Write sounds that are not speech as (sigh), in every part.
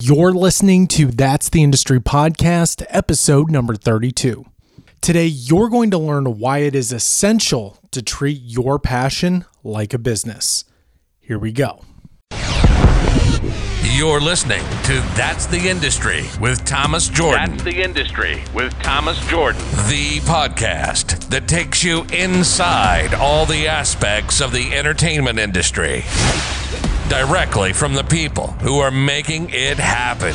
You're listening to That's the Industry Podcast, episode number 32. Today, you're going to learn why it is essential to treat your passion like a business. Here we go. You're listening to That's the Industry with Thomas Jordan. That's the industry with Thomas Jordan. the podcast that takes you inside all the aspects of the entertainment industry. Directly from the people who are making it happen.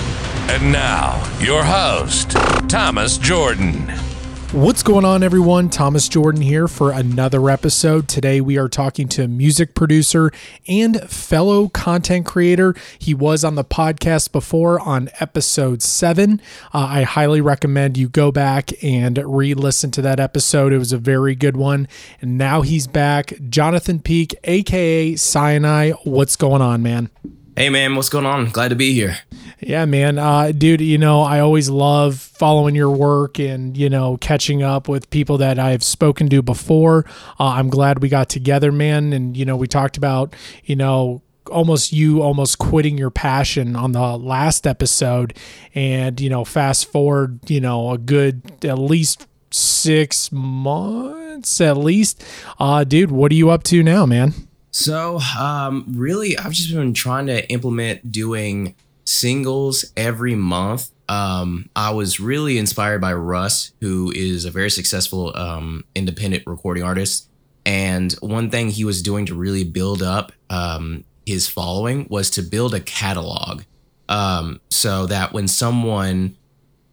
And now, your host, Thomas Jordan. What's going on, everyone? Thomas Jordan here for another episode. Today, we are talking to a music producer and fellow content creator. He was on the podcast before on episode seven. Uh, I highly recommend you go back and re listen to that episode. It was a very good one. And now he's back. Jonathan Peak, aka Cyan I. What's going on, man? Hey man, what's going on? Glad to be here. Yeah, man. Uh, dude, you know, I always love following your work and, you know, catching up with people that I've spoken to before. Uh, I'm glad we got together, man. And, you know, we talked about, you know, almost you almost quitting your passion on the last episode. And, you know, fast forward, you know, a good at least six months at least. Uh, dude, what are you up to now, man? So, um, really, I've just been trying to implement doing singles every month. Um, I was really inspired by Russ, who is a very successful um, independent recording artist. And one thing he was doing to really build up um, his following was to build a catalog. Um, so that when someone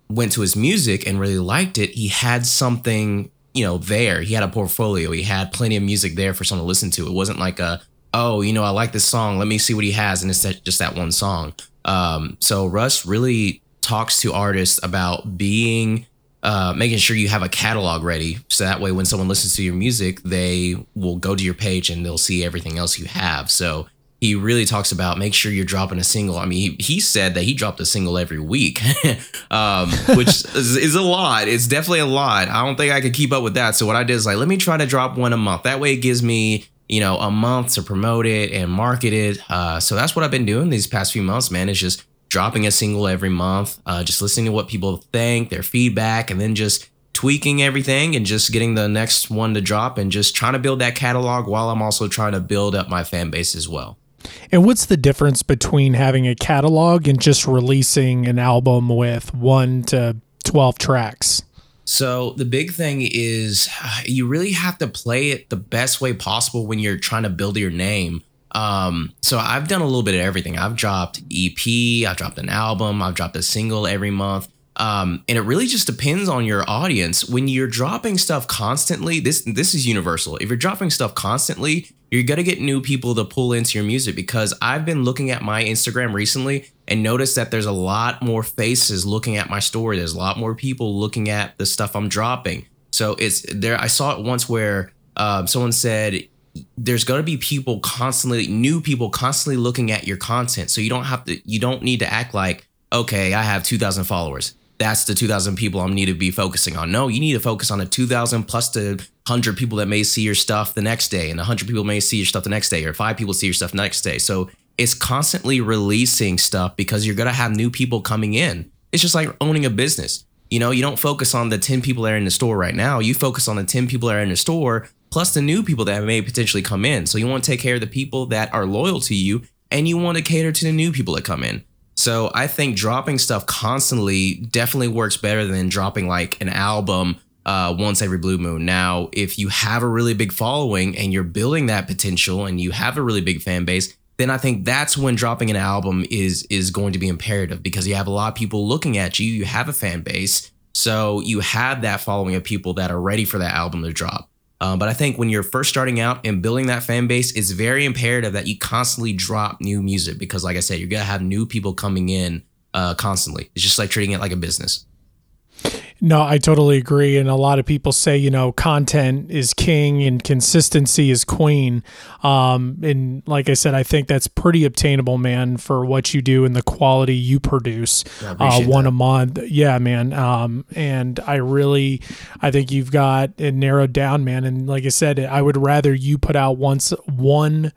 went to his music and really liked it, he had something, you know, there. He had a portfolio. He had plenty of music there for someone to listen to. It wasn't like a, oh, you know, I like this song. Let me see what he has, and it's just that one song. Um, so Russ really talks to artists about being, uh, making sure you have a catalog ready, so that way when someone listens to your music, they will go to your page and they'll see everything else you have. So he really talks about make sure you're dropping a single. I mean, he, he said that he dropped a single every week, (laughs) um, which (laughs) is, is a lot. It's definitely a lot. I don't think I could keep up with that. So what I did is like, let me try to drop one a month. That way it gives me, you know, a month to promote it and market it. Uh, so that's what I've been doing these past few months, man, is just dropping a single every month, uh, just listening to what people think, their feedback, and then just tweaking everything and just getting the next one to drop and just trying to build that catalog while I'm also trying to build up my fan base as well. And what's the difference between having a catalog and just releasing an album with one to 12 tracks? So the big thing is (sighs) you really have to play it the best way possible when you're trying to build your name. Um, so I've done a little bit of everything. I've dropped EP, I've dropped an album, I've dropped a single every month. Um, and it really just depends on your audience. When you're dropping stuff constantly, this this is universal. If you're dropping stuff constantly, you're gonna get new people to pull into your music because I've been looking at my Instagram recently and noticed that there's a lot more faces looking at my story. There's a lot more people looking at the stuff I'm dropping. So it's there. I saw it once where um, someone said there's going to be people constantly new people constantly looking at your content so you don't have to you don't need to act like okay i have 2000 followers that's the 2000 people i need to be focusing on. No you need to focus on the 2000 plus the 100 people that may see your stuff the next day and 100 people may see your stuff the next day or five people see your stuff next day. So it's constantly releasing stuff because you're going to have new people coming in. It's just like owning a business. You know you don't focus on the 10 people that are in the store right now. You focus on the 10 people that are in the store plus the new people that may potentially come in. So you want to take care of the people that are loyal to you and you want to cater to the new people that come in. So I think dropping stuff constantly definitely works better than dropping like an album uh, once every blue moon. Now, if you have a really big following and you're building that potential and you have a really big fan base, then I think that's when dropping an album is is going to be imperative because you have a lot of people looking at you, you have a fan base, so you have that following of people that are ready for that album to drop. Uh, but I think when you're first starting out and building that fan base, it's very imperative that you constantly drop new music because, like I said, you're gonna have new people coming in uh, constantly. It's just like treating it like a business. No, I totally agree. And a lot of people say, you know, content is king and consistency is queen. Um, and like I said, I think that's pretty obtainable, man, for what you do and the quality you produce. I Uh, one that. a month. Yeah, man. Um, and I really, I think you've got it narrowed down, man. And like I said, I would rather you put out once one,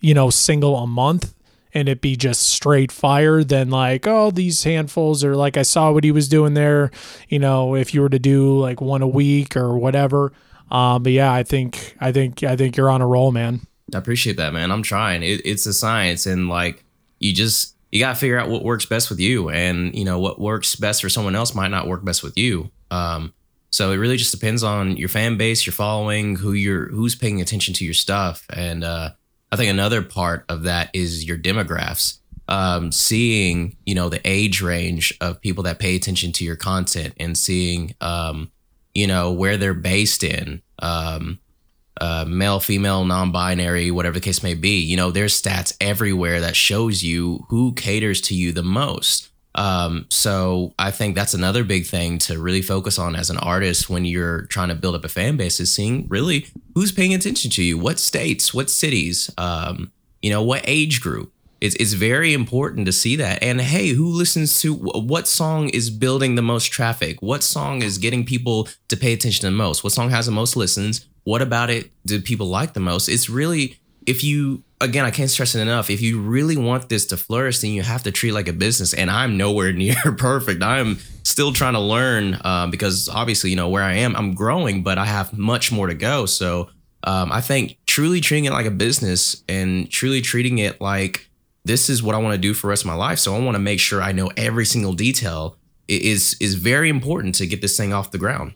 you know, single a month and it be just straight fire than like oh these handfuls or like I saw what he was doing there you know if you were to do like one a week or whatever. Um but yeah I think I think I think you're on a roll man. I appreciate that man. I'm trying. It, it's a science and like you just you got to figure out what works best with you and you know what works best for someone else might not work best with you. Um so it really just depends on your fan base your following who you're who's paying attention to your stuff and uh I think another part of that is your demographics. Um, seeing you know the age range of people that pay attention to your content and seeing um, you know where they're based in um, uh, male female non-binary whatever the case may be you know there's stats everywhere that shows you who caters to you the most um, so I think that's another big thing to really focus on as an artist when you're trying to build up a fan base is seeing really who's paying attention to you, what states, what cities, um, you know, what age group. It's, it's very important to see that. And hey, who listens to what song is building the most traffic? What song is getting people to pay attention the most? What song has the most listens? What about it do people like the most? It's really if you again, I can't stress it enough. If you really want this to flourish, then you have to treat like a business. And I'm nowhere (laughs) near perfect. I'm still trying to learn uh, because obviously, you know, where I am, I'm growing, but I have much more to go. So um, I think truly treating it like a business and truly treating it like this is what I want to do for the rest of my life. So I want to make sure I know every single detail is is very important to get this thing off the ground.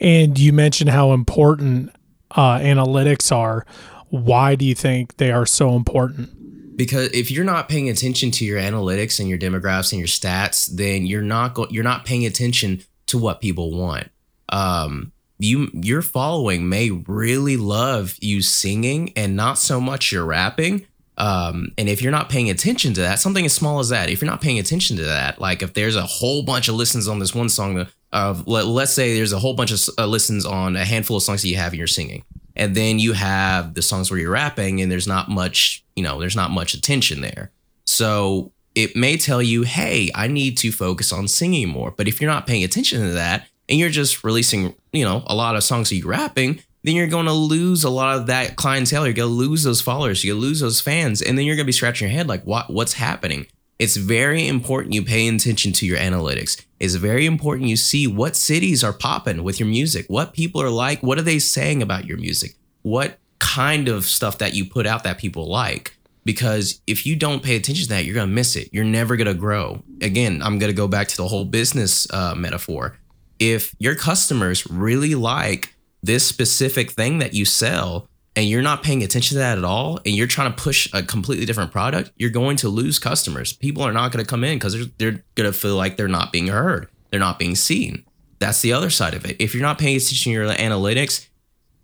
And you mentioned how important uh, analytics are why do you think they are so important? Because if you're not paying attention to your analytics and your demographics and your stats, then you're not go- you're not paying attention to what people want. Um, you your following may really love you singing and not so much your rapping. Um, and if you're not paying attention to that, something as small as that, if you're not paying attention to that, like if there's a whole bunch of listens on this one song, of let, us say there's a whole bunch of uh, listens on a handful of songs that you have and you're singing, and then you have the songs where you're rapping and there's not much you know there's not much attention there. So it may tell you hey i need to focus on singing more. But if you're not paying attention to that and you're just releasing you know a lot of songs that you're rapping then you're going to lose a lot of that clientele. You're going to lose those followers. You're going to lose those fans. And then you're going to be scratching your head like what what's happening it's very important you pay attention to your analytics. It's very important you see what cities are popping with your music, what people are like, what are they saying about your music, what kind of stuff that you put out that people like. Because if you don't pay attention to that, you're going to miss it. You're never going to grow. Again, I'm going to go back to the whole business uh, metaphor. If your customers really like this specific thing that you sell, and you're not paying attention to that at all and you're trying to push a completely different product, you're going to lose customers. People are not going to come in because they're, they're going to feel like they're not being heard, they're not being seen. That's the other side of it. If you're not paying attention to your analytics,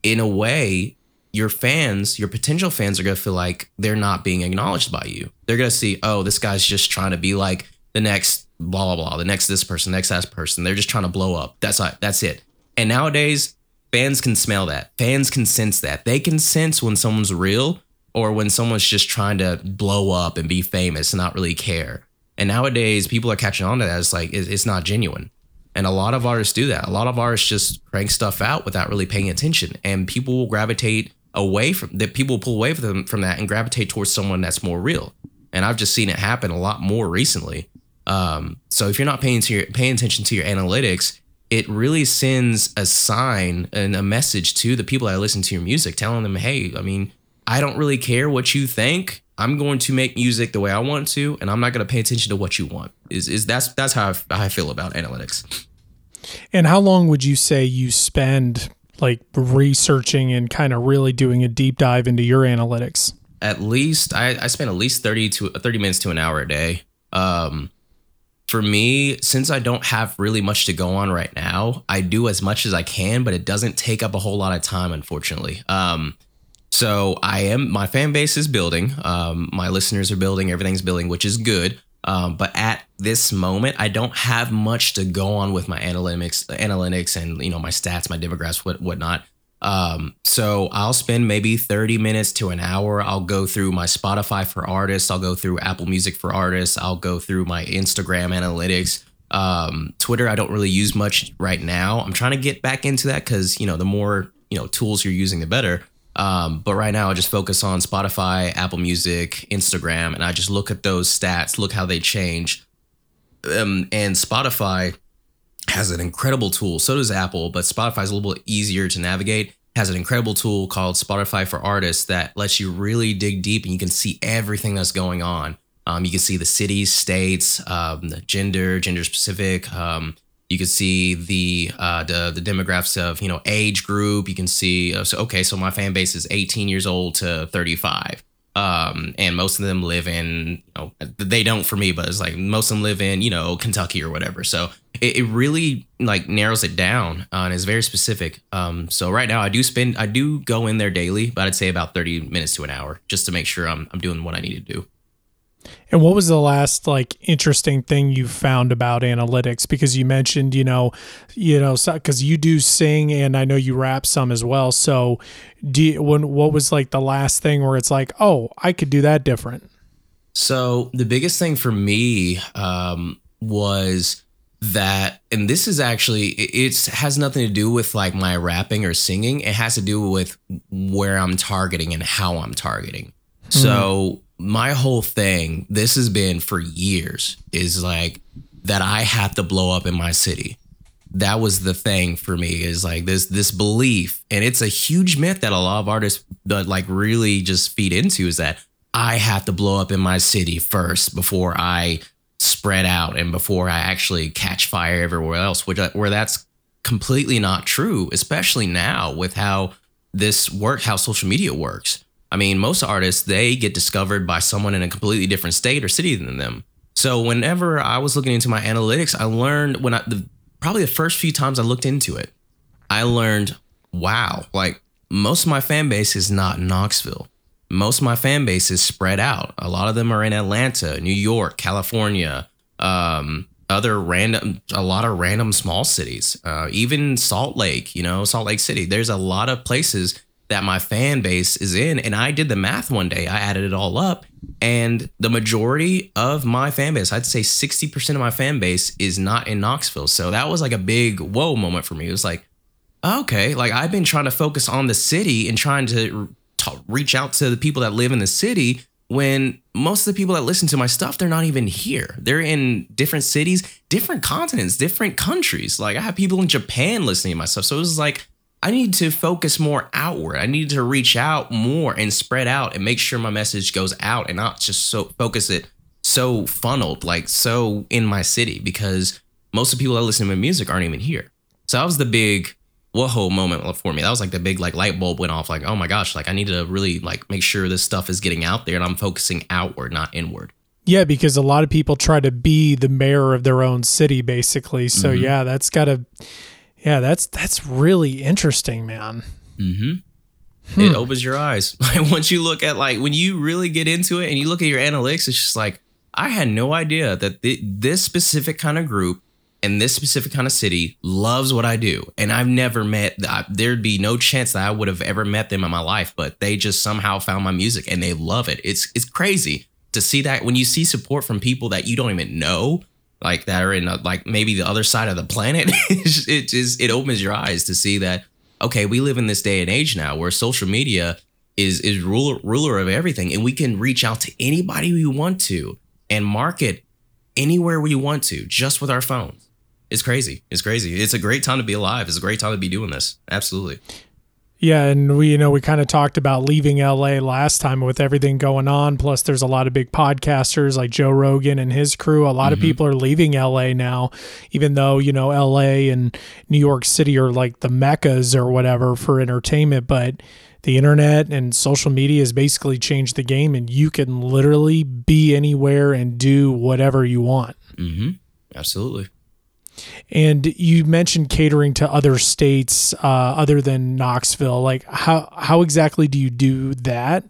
in a way, your fans, your potential fans are going to feel like they're not being acknowledged by you. They're going to see, oh, this guy's just trying to be like the next blah blah blah, the next this person, next that person. They're just trying to blow up. That's it. that's it. And nowadays, fans can smell that. Fans can sense that. They can sense when someone's real or when someone's just trying to blow up and be famous and not really care. And nowadays, people are catching on to that. It's like it's not genuine. And a lot of artists do that. A lot of artists just crank stuff out without really paying attention, and people will gravitate away from that. People pull away from them from that and gravitate towards someone that's more real. And I've just seen it happen a lot more recently. Um, so if you're not paying to your, paying attention to your analytics, it really sends a sign and a message to the people that listen to your music, telling them, hey, I mean, I don't really care what you think. I'm going to make music the way I want to, and I'm not going to pay attention to what you want. Is is that's that's how I, how I feel about analytics. And how long would you say you spend like researching and kind of really doing a deep dive into your analytics? At least I, I spend at least 30 to 30 minutes to an hour a day. Um, for me, since I don't have really much to go on right now, I do as much as I can, but it doesn't take up a whole lot of time, unfortunately. Um, so I am my fan base is building, um, my listeners are building, everything's building, which is good. Um, but at this moment, I don't have much to go on with my analytics, analytics, and you know my stats, my demographics, what whatnot. Um, so I'll spend maybe 30 minutes to an hour. I'll go through my Spotify for artists. I'll go through Apple Music for artists. I'll go through my Instagram analytics. Um, Twitter, I don't really use much right now. I'm trying to get back into that because, you know, the more, you know, tools you're using, the better. Um, but right now, I just focus on Spotify, Apple Music, Instagram, and I just look at those stats, look how they change. Um, and Spotify has an incredible tool. So does Apple, but Spotify is a little bit easier to navigate. Has an incredible tool called Spotify for Artists that lets you really dig deep and you can see everything that's going on. Um, you can see the cities, states, um, the gender, gender specific. Um, you can see the uh, the the demographics of you know age group. You can see uh, so okay, so my fan base is 18 years old to 35, um, and most of them live in you know they don't for me, but it's like most of them live in you know Kentucky or whatever. So it, it really like narrows it down uh, and is very specific. Um, so right now I do spend I do go in there daily, but I'd say about 30 minutes to an hour just to make sure I'm I'm doing what I need to do. And what was the last like interesting thing you found about analytics? Because you mentioned, you know, you know, because so, you do sing and I know you rap some as well. So, do you, when what was like the last thing where it's like, oh, I could do that different? So the biggest thing for me um, was that, and this is actually it has nothing to do with like my rapping or singing. It has to do with where I'm targeting and how I'm targeting. Mm-hmm. So my whole thing, this has been for years, is like that I have to blow up in my city. That was the thing for me is like this this belief, and it's a huge myth that a lot of artists but like really just feed into is that I have to blow up in my city first before I spread out and before I actually catch fire everywhere else, which where that's completely not true, especially now with how this work, how social media works I mean, most artists, they get discovered by someone in a completely different state or city than them. So whenever I was looking into my analytics, I learned when I, the, probably the first few times I looked into it, I learned, wow, like most of my fan base is not Knoxville. Most of my fan base is spread out. A lot of them are in Atlanta, New York, California, um, other random, a lot of random small cities, uh, even Salt Lake, you know, Salt Lake City. There's a lot of places that my fan base is in. And I did the math one day, I added it all up. And the majority of my fan base, I'd say 60% of my fan base is not in Knoxville. So that was like a big whoa moment for me. It was like, okay, like I've been trying to focus on the city and trying to reach out to the people that live in the city when most of the people that listen to my stuff they're not even here they're in different cities different continents different countries like i have people in japan listening to my stuff so it was like I need to focus more outward. I need to reach out more and spread out and make sure my message goes out and not just so focus it so funneled, like so in my city, because most of the people that listen to my music aren't even here. So that was the big whoa moment for me. That was like the big like light bulb went off. Like, oh my gosh, like I need to really like make sure this stuff is getting out there and I'm focusing outward, not inward. Yeah, because a lot of people try to be the mayor of their own city, basically. So mm-hmm. yeah, that's got to yeah, that's that's really interesting, man. Mm-hmm. Hmm. It opens your eyes. (laughs) Like once you look at like when you really get into it and you look at your analytics, it's just like I had no idea that th- this specific kind of group and this specific kind of city loves what I do. And I've never met, I, there'd be no chance that I would have ever met them in my life, but they just somehow found my music and they love it. It's, it's crazy to see that when you see support from people that you don't even know like that are in a, like maybe the other side of the planet. (laughs) It just it opens your eyes to see that okay we live in this day and age now where social media is is ruler ruler of everything and we can reach out to anybody we want to and market anywhere we want to just with our phones. It's crazy. It's crazy. It's a great time to be alive. It's a great time to be doing this. Absolutely yeah, and we you know we kind of talked about leaving LA last time with everything going on. Plus, there's a lot of big podcasters like Joe Rogan and his crew. A lot mm-hmm. of people are leaving LA now, even though you know LA and New York City are like the meccas or whatever for entertainment. But the internet and social media has basically changed the game, and you can literally be anywhere and do whatever you want. Mm-hmm. Absolutely. And you mentioned catering to other states uh, other than Knoxville. Like, how how exactly do you do that?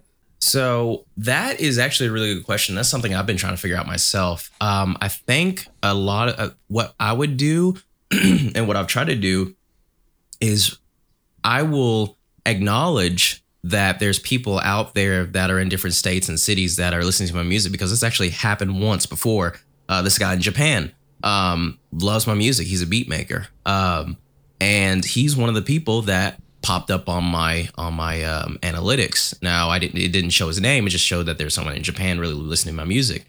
So that is actually a really good question. That's something I've been trying to figure out myself. Um, I think a lot of uh, what I would do (clears throat) and what I've tried to do is I will acknowledge that there's people out there that are in different states and cities that are listening to my music because this actually happened once before. Uh, this guy in Japan um, loves my music. He's a beat maker. Um, and he's one of the people that popped up on my on my um, analytics. Now I didn't it didn't show his name. It just showed that there's someone in Japan really listening to my music.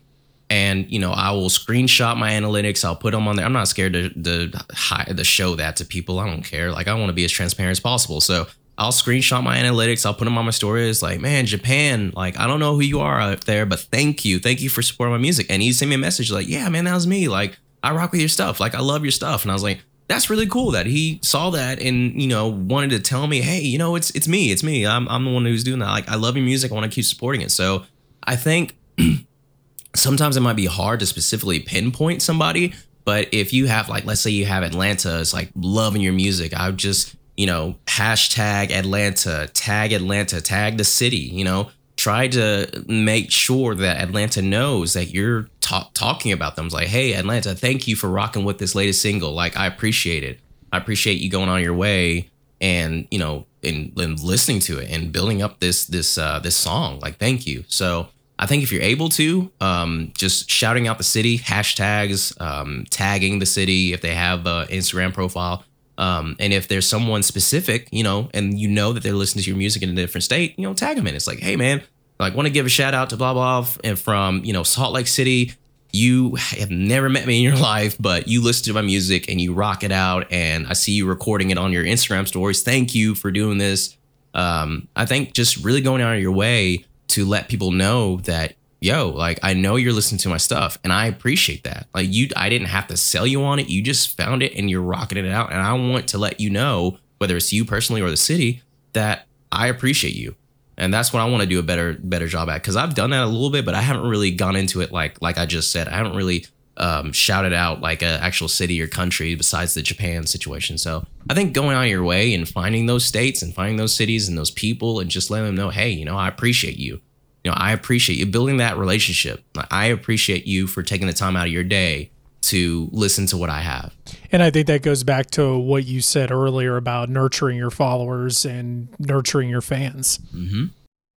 And you know I will screenshot my analytics. I'll put them on there. I'm not scared to to, show that to people. I don't care. Like I want to be as transparent as possible. So I'll screenshot my analytics. I'll put them on my story. It's like, man, Japan, like, I don't know who you are out there, but thank you. Thank you for supporting my music. And he sent me a message like, yeah, man, that was me. Like, I rock with your stuff. Like, I love your stuff. And I was like, that's really cool that he saw that and, you know, wanted to tell me, hey, you know, it's it's me. It's me. I'm, I'm the one who's doing that. Like, I love your music. I want to keep supporting it. So I think (clears throat) sometimes it might be hard to specifically pinpoint somebody. But if you have, like, let's say you have Atlanta, it's like loving your music. I would just, you know, hashtag Atlanta, tag Atlanta, tag the city, you know, try to make sure that Atlanta knows that you're ta- talking about them. It's like, hey, Atlanta, thank you for rocking with this latest single. Like, I appreciate it. I appreciate you going on your way and, you know, and, and listening to it and building up this, this, uh, this song. Like, thank you. So, I think if you're able to, um, just shouting out the city, hashtags, um, tagging the city if they have an Instagram profile, um, and if there's someone specific, you know, and you know that they're listening to your music in a different state, you know, tag them in. It's like, hey man, like want to give a shout out to blah blah and from you know Salt Lake City. You have never met me in your (laughs) life, but you listen to my music and you rock it out, and I see you recording it on your Instagram stories. Thank you for doing this. Um, I think just really going out of your way to let people know that yo, like I know you're listening to my stuff and I appreciate that. Like you I didn't have to sell you on it. You just found it and you're rocking it out and I want to let you know whether it's you personally or the city that I appreciate you. And that's what I want to do a better better job at cuz I've done that a little bit but I haven't really gone into it like like I just said. I haven't really um, shouted out like an actual city or country besides the Japan situation. So I think going out of your way and finding those states and finding those cities and those people and just letting them know, hey, you know, I appreciate you you know, I appreciate you building that relationship. I appreciate you for taking the time out of your day to listen to what I have. And I think that goes back to what you said earlier about nurturing your followers and nurturing your fans. Mm-hmm.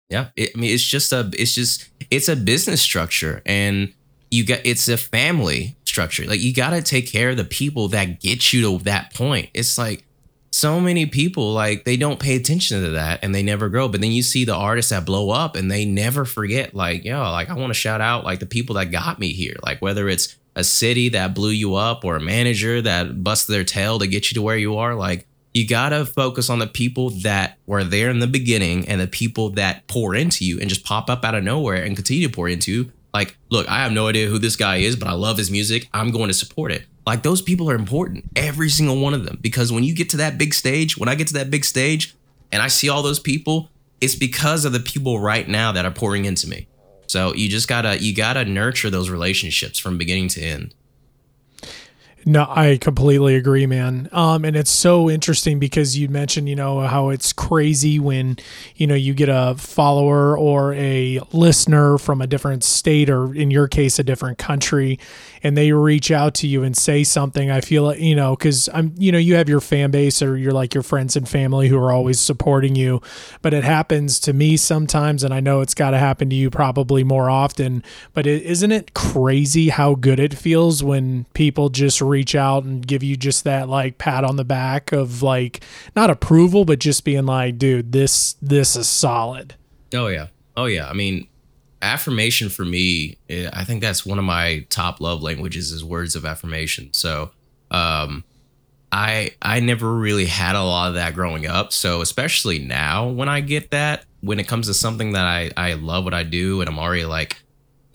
Yeah, it, I mean, it's just a, it's just, it's a business structure, and you got, it's a family structure. Like you got to take care of the people that get you to that point. It's like so many people like they don't pay attention to that and they never grow. But then you see the artists that blow up and they never forget, like, yo, like I want to shout out like the people that got me here. Like whether it's a city that blew you up or a manager that busted their tail to get you to where you are, like you gotta focus on the people that were there in the beginning and the people that pour into you and just pop up out of nowhere and continue to pour into you. Like, look, I have no idea who this guy is, but I love his music. I'm going to support it. Like those people are important, every single one of them. Because when you get to that big stage, when I get to that big stage and I see all those people, it's because of the people right now that are pouring into me. So you just gotta you gotta nurture those relationships from beginning to end. No, I completely agree, man. Um, and it's so interesting because you mentioned, you know, how it's crazy when, you know, you get a follower or a listener from a different state or in your case, a different country, and they reach out to you and say something. I feel like, you know, because I'm, you know, you have your fan base or you're like your friends and family who are always supporting you, but it happens to me sometimes, and I know it's got to happen to you probably more often. But is isn't it crazy how good it feels when people just reach out and give you just that like pat on the back of like not approval but just being like dude this this is solid. Oh yeah. Oh yeah. I mean affirmation for me eh, i think that's one of my top love languages is words of affirmation. So um i i never really had a lot of that growing up. So especially now when i get that when it comes to something that i i love what i do and i'm already like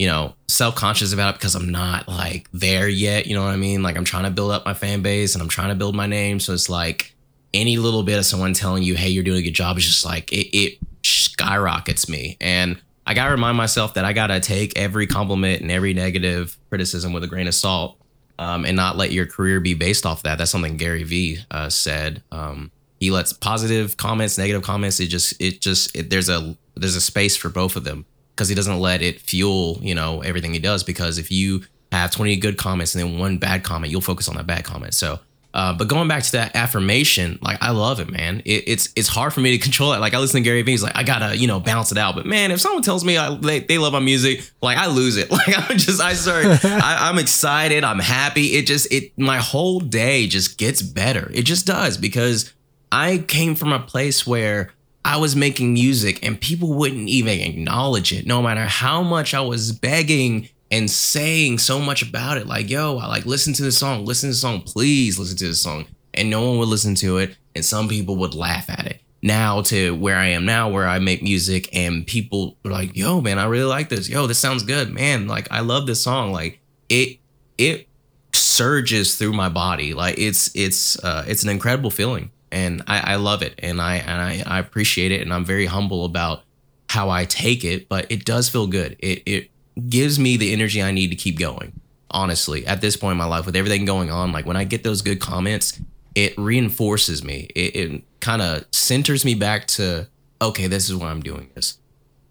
you know, self conscious about it because I'm not like there yet. You know what I mean? Like I'm trying to build up my fan base and I'm trying to build my name. So it's like any little bit of someone telling you, hey, you're doing a good job is just like it, it skyrockets me. And I got to remind myself that I got to take every compliment and every negative criticism with a grain of salt um, and not let your career be based off that. That's something Gary Vee uh, said. Um, he lets positive comments, negative comments. It just, it just, it, there's a, there's a space for both of them because he doesn't let it fuel, you know, everything he does. Because if you have 20 good comments and then one bad comment, you'll focus on that bad comment. So, uh, but going back to that affirmation, like I love it, man. It, it's it's hard for me to (laughs) control it. Like I listen to Gary Vee, he's like I gotta you know balance it out. But man, if someone tells me I, they, they love my music, like I lose it. (laughs) Like I'm just I start (laughs) I, I'm excited, I'm happy. It just it my whole day just gets better. It just does because I came from a place where I was making music and people wouldn't even acknowledge it, no matter how much I was begging and saying so much about it. Like, yo, I like listen to the song, listen to the song, please listen to the song. And no one would listen to it. And some people would laugh at it. Now to where I am now, where I make music and people are like, yo, man, I really like this. Yo, this sounds good. Man, like I love this song. Like it it surges through my body. Like it's it's uh it's an incredible feeling. And I, I love it and I and I, I appreciate it and I'm very humble about how I take it, but it does feel good. It it gives me the energy I need to keep going. Honestly, at this point in my life, with everything going on, like when I get those good comments, it reinforces me. It, it kind of centers me back to, okay, this is why I'm doing this.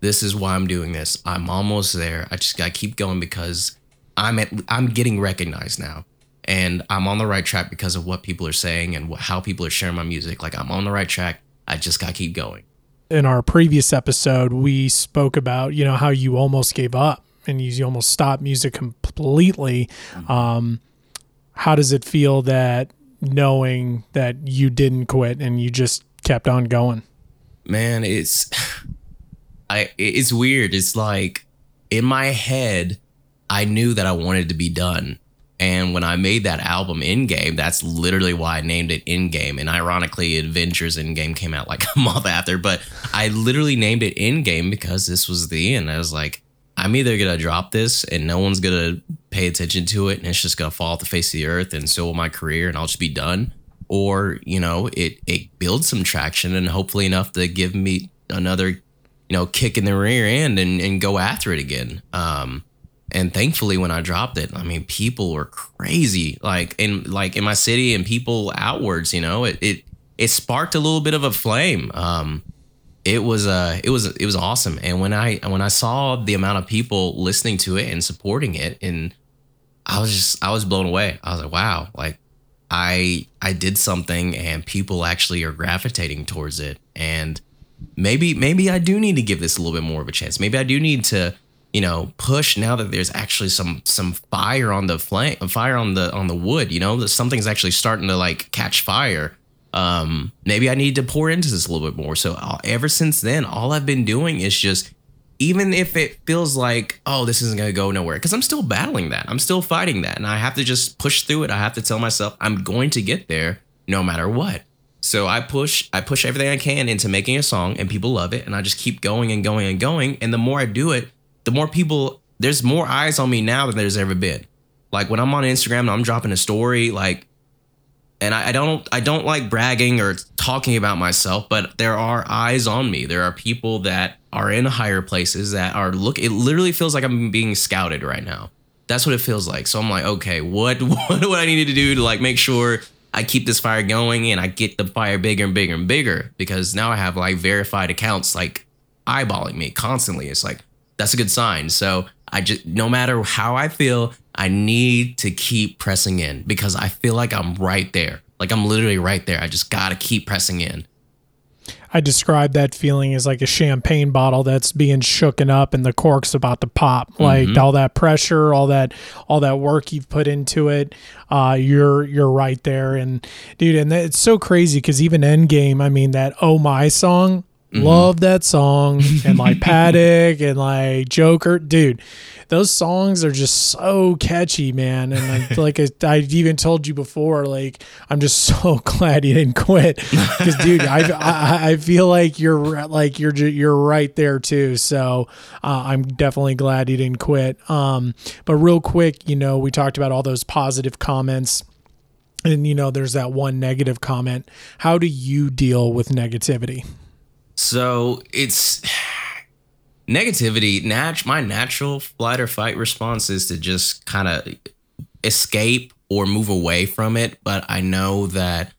This is why I'm doing this. I'm almost there. I just gotta keep going because I'm at, I'm getting recognized now, and I'm on the right track because of what people are saying and how people are sharing my music. Like I'm on the right track. I just gotta keep going. In our previous episode, we spoke about you know how you almost gave up and you almost stopped music completely. Um, how does it feel that knowing that you didn't quit and you just kept on going? Man, it's (sighs) I it's weird. It's like in my head, I knew that I wanted to be done. And when I made that album Endgame, that's literally why I named it Endgame. And ironically, Avengers Endgame came out like (laughs) a month after, but I literally named it Endgame because this was the end. I was like, I'm either gonna drop this and no one's gonna pay attention to it and it's just gonna fall off the face of the earth and so will my career and I'll just be done. Or, you know, it it builds some traction and hopefully enough to give me another, you know, kick in the rear end and, and go after it again. Um and thankfully when I dropped it, I mean people were crazy. Like in like in my city and people outwards, you know, it it it sparked a little bit of a flame. Um it was uh it was it was awesome and when i when i saw the amount of people listening to it and supporting it and i was just i was blown away i was like wow like i i did something and people actually are gravitating towards it and maybe maybe i do need to give this a little bit more of a chance maybe i do need to you know push now that there's actually some some fire on the flame fire on the on the wood you know that something's actually starting to like catch fire um, maybe I need to pour into this a little bit more. So uh, ever since then, all I've been doing is just, even if it feels like, oh, this isn't gonna go nowhere, because I'm still battling that. I'm still fighting that, and I have to just push through it. I have to tell myself I'm going to get there no matter what. So I push, I push everything I can into making a song, and people love it, and I just keep going and going and going. And the more I do it, the more people. There's more eyes on me now than there's ever been. Like when I'm on Instagram and I'm dropping a story, like and I, I, don't I don't like bragging or talking about myself, but there are eyes on me. There are people that are in higher places that are look. It literally feels like I'm being scouted right now. That's what it feels like. So I'm like, okay, what (laughs) what do I need to do to like make sure I keep this fire going and I get the fire bigger and bigger and bigger because now I have like verified accounts like eyeballing me constantly. It's like that's a good sign. So I just no matter how I feel, I need to keep pressing in because I feel like I'm right there. Like I'm literally right there. I just got to keep pressing in. I describe that feeling as like a champagne bottle that's being shooken up and the cork's about to pop. Like mm-hmm. all that pressure, all that all that work you've put into it, uh, you're you're right there. And dude, and it's so crazy because even Endgame, I mean that Oh My song, Mm-hmm. Love that song and like (laughs) Paddock and like Joker, dude. Those songs are just so catchy, man. And I, (laughs) like I, even told you before, like I'm just (laughs) so glad you didn't quit because, dude, I, I, I feel like you're like you're you're right there too. So uh, I'm definitely glad you didn't quit. Um, but real quick, you know, we talked about all those positive comments and you know there's that one negative comment how do you deal with negativity so it's (sighs) negativity. Nat- my natural flight or fight response is to just kind of escape or move away from it. But I know that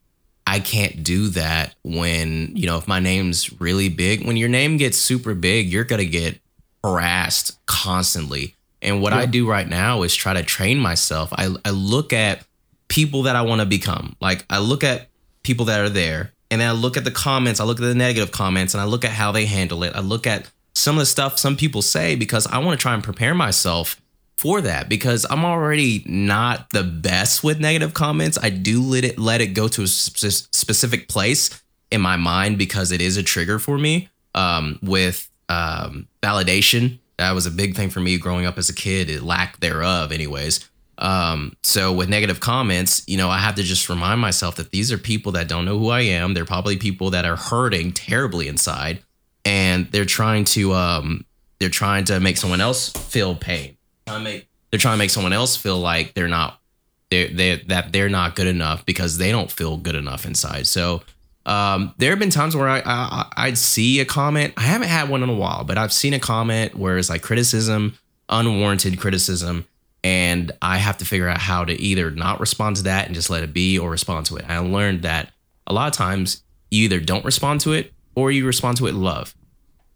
I can't do that when, you know, if my name's really big, when your name gets super big, you're going to get harassed constantly. And what yeah. I do right now is try to train myself. I, I look at people that I want to become. Like I look at people that are there and then I look at the comments, I look at the negative comments, and I look at how they handle it. I look at some of the stuff some people say because I want to try and prepare myself for that because I'm already not the best with negative comments. I do let it let it go to a specific place in my mind because it is a trigger for me um, with um, validation. That was a big thing for me growing up as a kid, lack thereof, anyways. Um, so with negative comments, you know, I have to just remind myself that these are people that don't know who I am. They're probably people that are hurting terribly inside, and they're trying to um, they're trying to make someone else feel pain. They're trying to make someone else feel like they're not they they that they're not good enough because they don't feel good enough inside. So um, there have been times where I, I I'd see a comment. I haven't had one in a while, but I've seen a comment where it's like criticism, unwarranted criticism, and I have to figure out how to either not respond to that and just let it be, or respond to it. I learned that a lot of times you either don't respond to it or you respond to it love.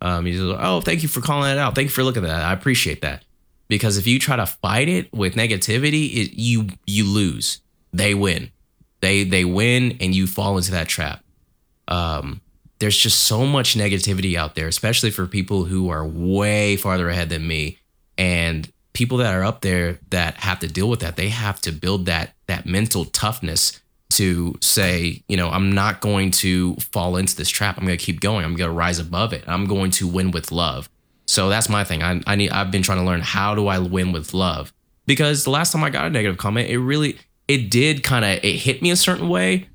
Um, you just, oh, thank you for calling it out. Thank you for looking at that. I appreciate that. Because if you try to fight it with negativity, it, you you lose. They win. They they win, and you fall into that trap um, there's just so much negativity out there, especially for people who are way farther ahead than me. And people that are up there that have to deal with that, they have to build that that mental toughness to say, you know, I'm not going to fall into this trap. I'm going to keep going. I'm going to rise above it. I'm going to win with love. So that's my thing. I, I need. I've been trying to learn how do I win with love because the last time I got a negative comment, it really it did kind of it hit me a certain way,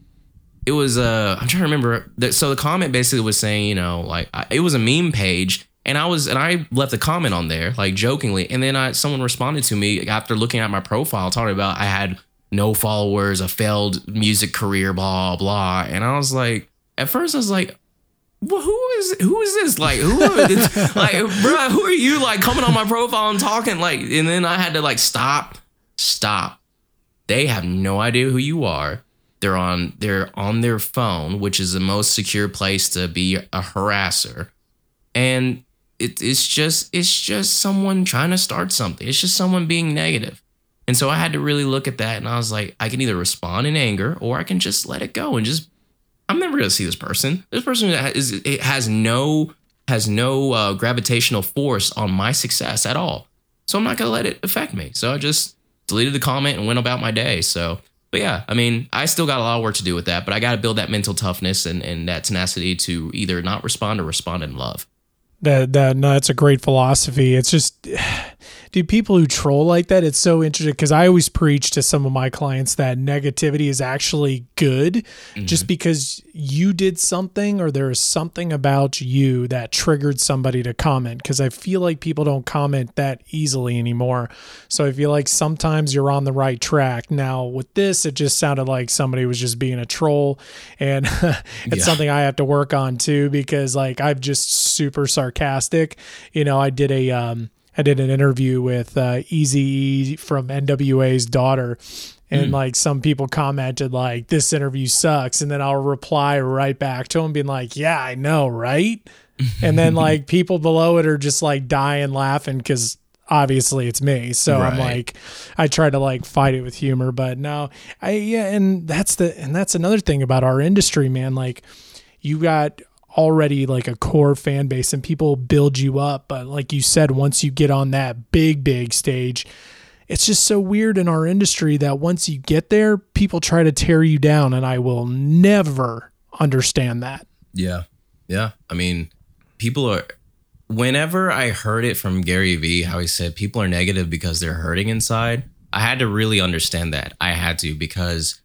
it was uh I'm trying to remember that so the comment basically was saying you know like it was a meme page and I was and I left a comment on there like jokingly and then I someone responded to me after looking at my profile talking about I had no followers a failed music career blah blah and I was like at first I was like well, who is who is this? Like who is (laughs) like bro, who are you like coming on my profile and talking like and then I had to like stop stop. They have no idea who you are they're on they're on their phone, which is the most secure place to be a harasser. And it, it's just it's just someone trying to start something. It's just someone being negative. And so I had to really look at that and I was like, I can either respond in anger or I can just let it go and just I'm never gonna see this person. This person is it has no has no uh, gravitational force on my success at all. So I'm not gonna let it affect me. So I just deleted the comment and went about my day. So but yeah, I mean, I still got a lot of work to do with that, but I got to build that mental toughness and, and that tenacity to either not respond or respond in love. That that no, that's a great philosophy. It's just dude, people who troll like that, it's so interesting because I always preach to some of my clients that negativity is actually good mm-hmm. just because you did something or there is something about you that triggered somebody to comment. Because I feel like people don't comment that easily anymore. So I feel like sometimes you're on the right track. Now, with this, it just sounded like somebody was just being a troll. And (laughs) it's yeah. something I have to work on too because, like, I'm just super sarcastic. You know, I did a, um, I did an interview with uh, Easy from NWA's daughter, and mm. like some people commented like this interview sucks, and then I'll reply right back to them being like, "Yeah, I know, right?" (laughs) and then like people below it are just like dying laughing because obviously it's me. So right. I'm like, I try to like fight it with humor, but no, I yeah, and that's the and that's another thing about our industry, man. Like, you got already like a core fan base and people build you up. But like you said, once you get on that big, big stage, it's just so weird in our industry that once you get there, people try to tear you down. And I will never understand that. Yeah. Yeah. I mean, people are, whenever I heard it from Gary Vee, how he said people are negative because they're hurting inside, I had to really understand that. I had to because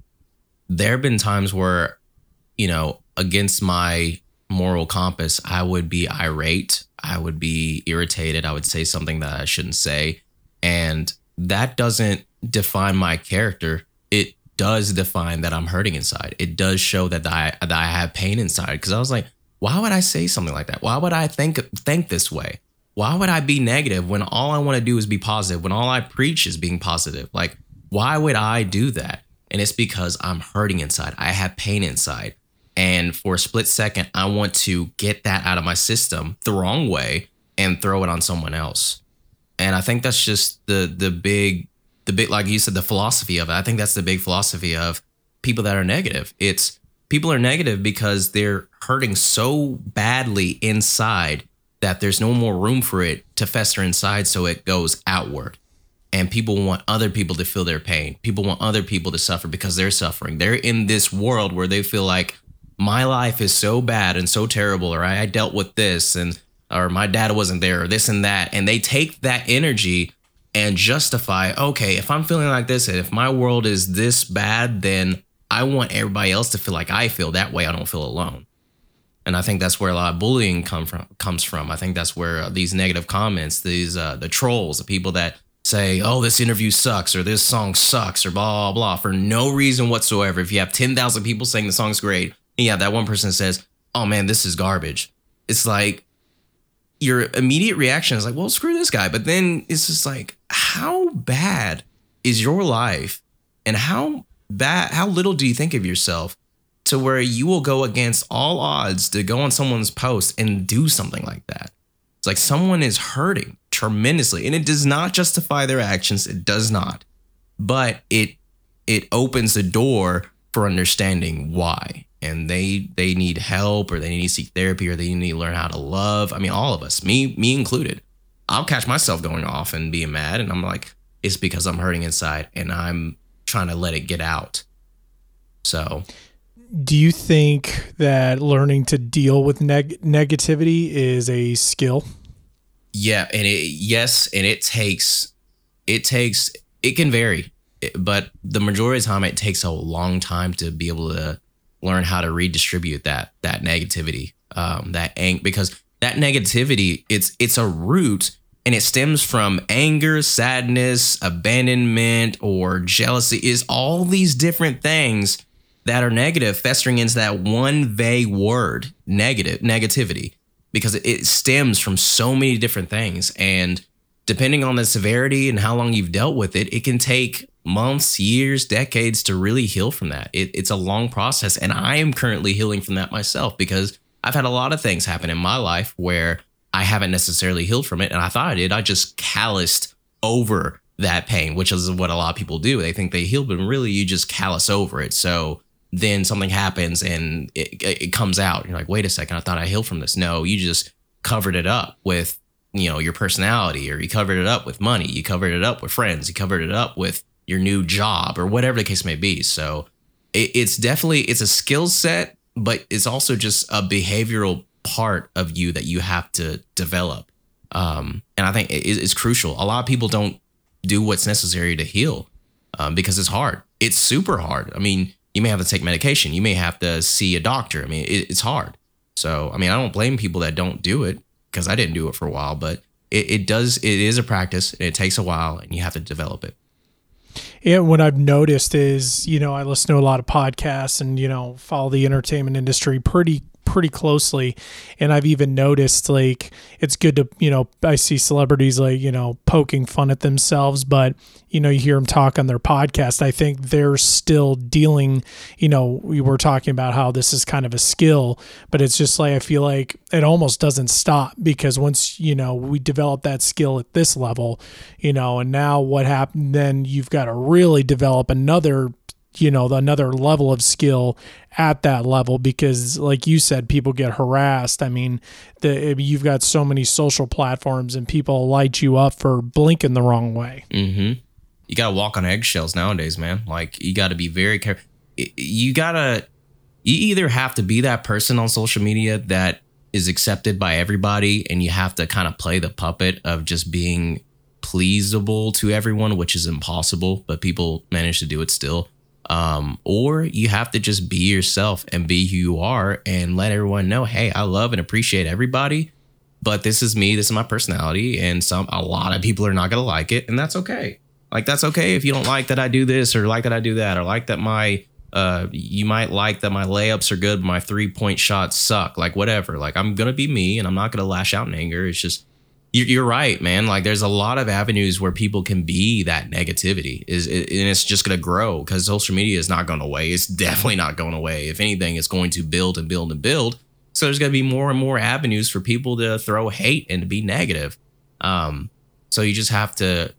there have been times where, you know, against my moral compass, I would be irate. I would be irritated. I would say something that I shouldn't say. And that doesn't define my character. It does define that I'm hurting inside. It does show that I that I have pain inside. Cause I was like, why would I say something like that? Why would I think think this way? Why would I be negative when all I want to do is be positive? When all I preach is being positive? Like, why would I do that? And it's because I'm hurting inside. I have pain inside. And for a split second, I want to get that out of my system the wrong way and throw it on someone else. And I think that's just the the big the big like you said the philosophy of it. I think that's the big philosophy of people that are negative. It's people are negative because they're hurting so badly inside that there's no more room for it to fester inside so it goes outward. And people want other people to feel their pain. People want other people to suffer because they're suffering. They're in this world where they feel like my life is so bad and so terrible, or I, dealt with this, and or my dad wasn't there, or this and that, and they take that energy and justify, okay, if I'm feeling like this, and if my world is this bad, then I want everybody else to feel like I feel that way. I don't feel alone. And I think that's where a lot of bullying come from comes from. I think that's where uh, these negative comments, these uh, the trolls, the people that say, "Oh, this interview sucks" or "This song sucks" or blah blah blah for no reason whatsoever. If you have ten thousand people saying the song's great, you that one person says, "Oh man, this is garbage," it's like your immediate reaction is like, "Well, screw this guy." But then it's just like, how bad is your life, and how bad, how little do you think of yourself? to where you will go against all odds to go on someone's post and do something like that. It's like someone is hurting tremendously and it does not justify their actions, it does not. But it it opens the door for understanding why. And they they need help or they need to seek therapy or they need to learn how to love. I mean all of us, me me included. I'll catch myself going off and being mad and I'm like it's because I'm hurting inside and I'm trying to let it get out. So do you think that learning to deal with neg- negativity is a skill? Yeah, and it yes, and it takes it takes it can vary, but the majority of the time it takes a long time to be able to learn how to redistribute that that negativity, um, that ang- because that negativity it's it's a root and it stems from anger, sadness, abandonment, or jealousy. Is all these different things that are negative festering into that one vague word, negative, negativity, because it stems from so many different things. And depending on the severity and how long you've dealt with it, it can take months, years, decades to really heal from that. It, it's a long process. And I am currently healing from that myself because I've had a lot of things happen in my life where I haven't necessarily healed from it. And I thought I did. I just calloused over that pain, which is what a lot of people do. They think they healed, but really you just callous over it. So then something happens and it, it comes out. You're like, wait a second, I thought I healed from this. No, you just covered it up with you know your personality, or you covered it up with money, you covered it up with friends, you covered it up with your new job, or whatever the case may be. So it, it's definitely it's a skill set, but it's also just a behavioral part of you that you have to develop. Um, and I think it, it's crucial. A lot of people don't do what's necessary to heal um, because it's hard. It's super hard. I mean, you may have to take medication. You may have to see a doctor. I mean, it, it's hard. So, I mean, I don't blame people that don't do it because I didn't do it for a while, but it, it does, it is a practice and it takes a while and you have to develop it. Yeah, what I've noticed is, you know, I listen to a lot of podcasts and, you know, follow the entertainment industry pretty pretty closely and i've even noticed like it's good to you know i see celebrities like you know poking fun at themselves but you know you hear them talk on their podcast i think they're still dealing you know we were talking about how this is kind of a skill but it's just like i feel like it almost doesn't stop because once you know we develop that skill at this level you know and now what happened then you've got to really develop another you know another level of skill at that level because like you said people get harassed. I mean the you've got so many social platforms and people light you up for blinking the wrong way. Mm-hmm. you gotta walk on eggshells nowadays man. Like you gotta be very careful you gotta you either have to be that person on social media that is accepted by everybody and you have to kind of play the puppet of just being pleasable to everyone which is impossible but people manage to do it still um, or you have to just be yourself and be who you are and let everyone know, hey, I love and appreciate everybody, but this is me, this is my personality, and some a lot of people are not gonna like it, and that's okay. Like that's okay if you don't like that I do this or like that I do that or like that my uh you might like that my layups are good, but my three point shots suck. Like whatever. Like I'm gonna be me and I'm not gonna lash out in anger. It's just you're right, man. Like there's a lot of avenues where people can be that negativity is, and it's just going to grow because social media is not going away. It's definitely not going away. If anything, it's going to build and build and build. So there's going to be more and more avenues for people to throw hate and to be negative. Um, so you just have to,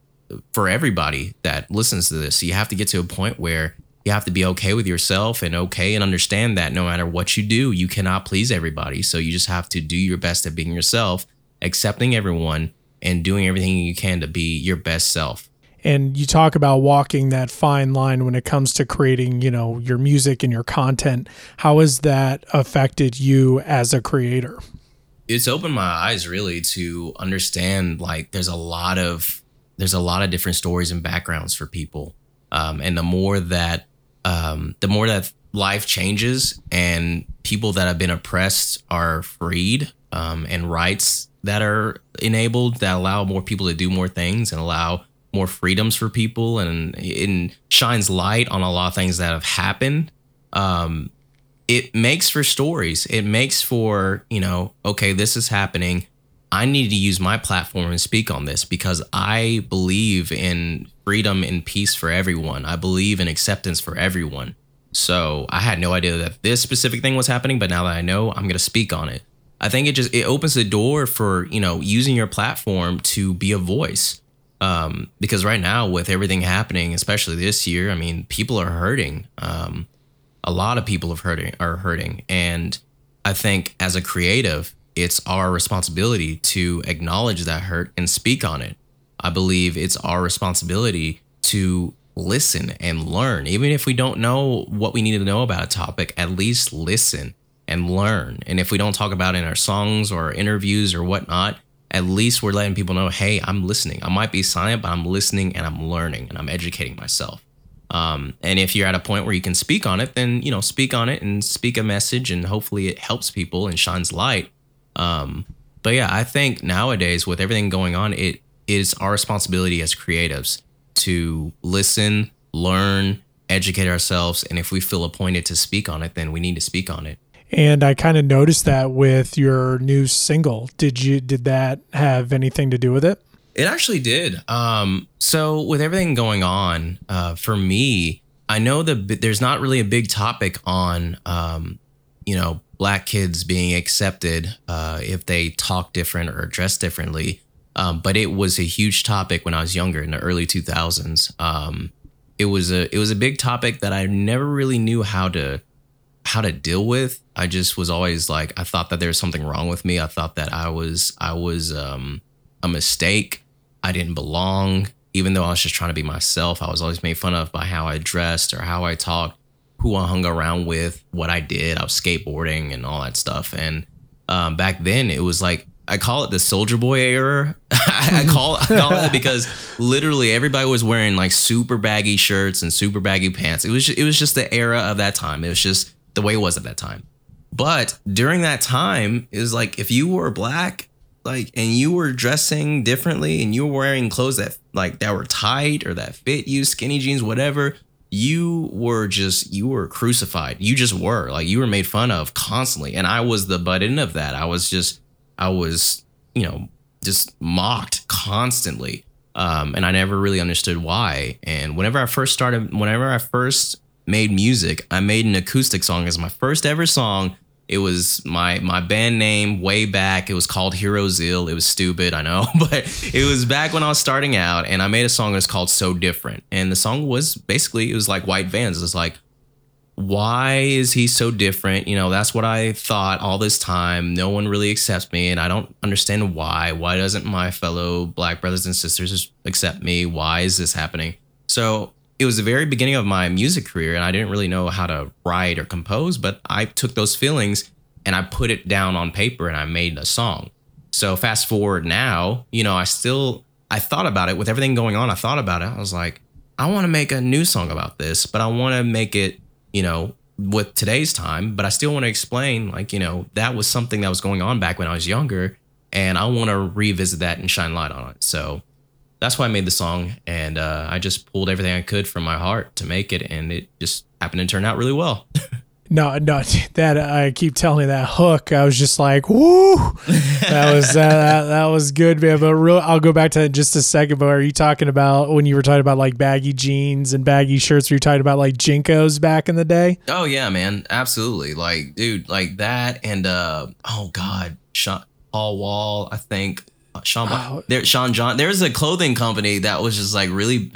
for everybody that listens to this, you have to get to a point where you have to be okay with yourself and okay and understand that no matter what you do, you cannot please everybody. So you just have to do your best at being yourself accepting everyone and doing everything you can to be your best self. and you talk about walking that fine line when it comes to creating, you know, your music and your content. How has that affected you as a creator? It's opened my eyes really to understand like there's a lot of there's a lot of different stories and backgrounds for people. Um, and the more that um, the more that life changes and people that have been oppressed are freed um, and rights that are enabled that allow more people to do more things and allow more freedoms for people and it shines light on a lot of things that have happened. Um, it makes for stories. It makes for you know okay this is happening. I need to use my platform and speak on this because i believe in freedom and peace for everyone. I believe in acceptance for everyone so I had no idea that this specific thing was happening, but now that I know, I'm going to speak on it. I think it just it opens the door for you know using your platform to be a voice. Um, because right now with everything happening, especially this year, I mean, people are hurting. Um, a lot of people are hurting are hurting, and I think as a creative, it's our responsibility to acknowledge that hurt and speak on it. I believe it's our responsibility to listen and learn. Even if we don't know what we need to know about a topic, at least listen and learn. And if we don't talk about it in our songs or interviews or whatnot, at least we're letting people know, hey, I'm listening. I might be silent, but I'm listening and I'm learning and I'm educating myself. Um, and if you're at a point where you can speak on it, then you know, speak on it and speak a message, and hopefully it helps people and shines light. Um, but yeah, I think nowadays with everything going on, it is our responsibility as creatives to listen, learn, educate ourselves. And if we feel appointed to speak on it, then we need to speak on it. And I kind of noticed that with your new single. Did you did that have anything to do with it? It actually did. Um, so with everything going on, uh, for me, I know that there's not really a big topic on, um, you know, black kids being accepted uh, if they talk different or dress differently. Um, but it was a huge topic when I was younger in the early 2000s. Um, it was a it was a big topic that I never really knew how to how to deal with. I just was always like I thought that there was something wrong with me. I thought that I was I was um, a mistake. I didn't belong. Even though I was just trying to be myself, I was always made fun of by how I dressed or how I talked, who I hung around with, what I did. I was skateboarding and all that stuff. And um, back then, it was like I call it the Soulja Boy era. (laughs) I call I call it because literally everybody was wearing like super baggy shirts and super baggy pants. It was just, it was just the era of that time. It was just the way it was at that time. But during that time, it was like if you were black, like and you were dressing differently and you were wearing clothes that like that were tight or that fit you, skinny jeans, whatever, you were just you were crucified. You just were like you were made fun of constantly, and I was the butt end of that. I was just I was, you know, just mocked constantly. Um, and I never really understood why. And whenever I first started, whenever I first made music, I made an acoustic song as my first ever song. It was my my band name way back. It was called Heroes Ill. It was stupid, I know, (laughs) but it was back when I was starting out, and I made a song that's called So Different. And the song was basically it was like White Vans. It's like why is he so different? You know, that's what I thought all this time. No one really accepts me, and I don't understand why. Why doesn't my fellow black brothers and sisters accept me? Why is this happening? So it was the very beginning of my music career, and I didn't really know how to write or compose, but I took those feelings and I put it down on paper and I made a song. So fast forward now, you know, I still I thought about it with everything going on. I thought about it. I was like, I want to make a new song about this, but I want to make it you know, with today's time, but I still want to explain, like, you know, that was something that was going on back when I was younger, and I want to revisit that and shine light on it. So that's why I made the song, and uh, I just pulled everything I could from my heart to make it, and it just happened to turn out really well. (laughs) No, no, (laughs) that I keep telling you that hook. I was just like, woo, that was uh, that, that was good, man. But real, I'll go back to that in just a second. But are you talking about when you were talking about like baggy jeans and baggy shirts? Were you talking about like JNCOs back in the day? Oh yeah, man, absolutely. Like, dude, like that, and uh, oh god, Sean Paul Wall, I think. Sean, oh. there, Sean John. There's a clothing company that was just like really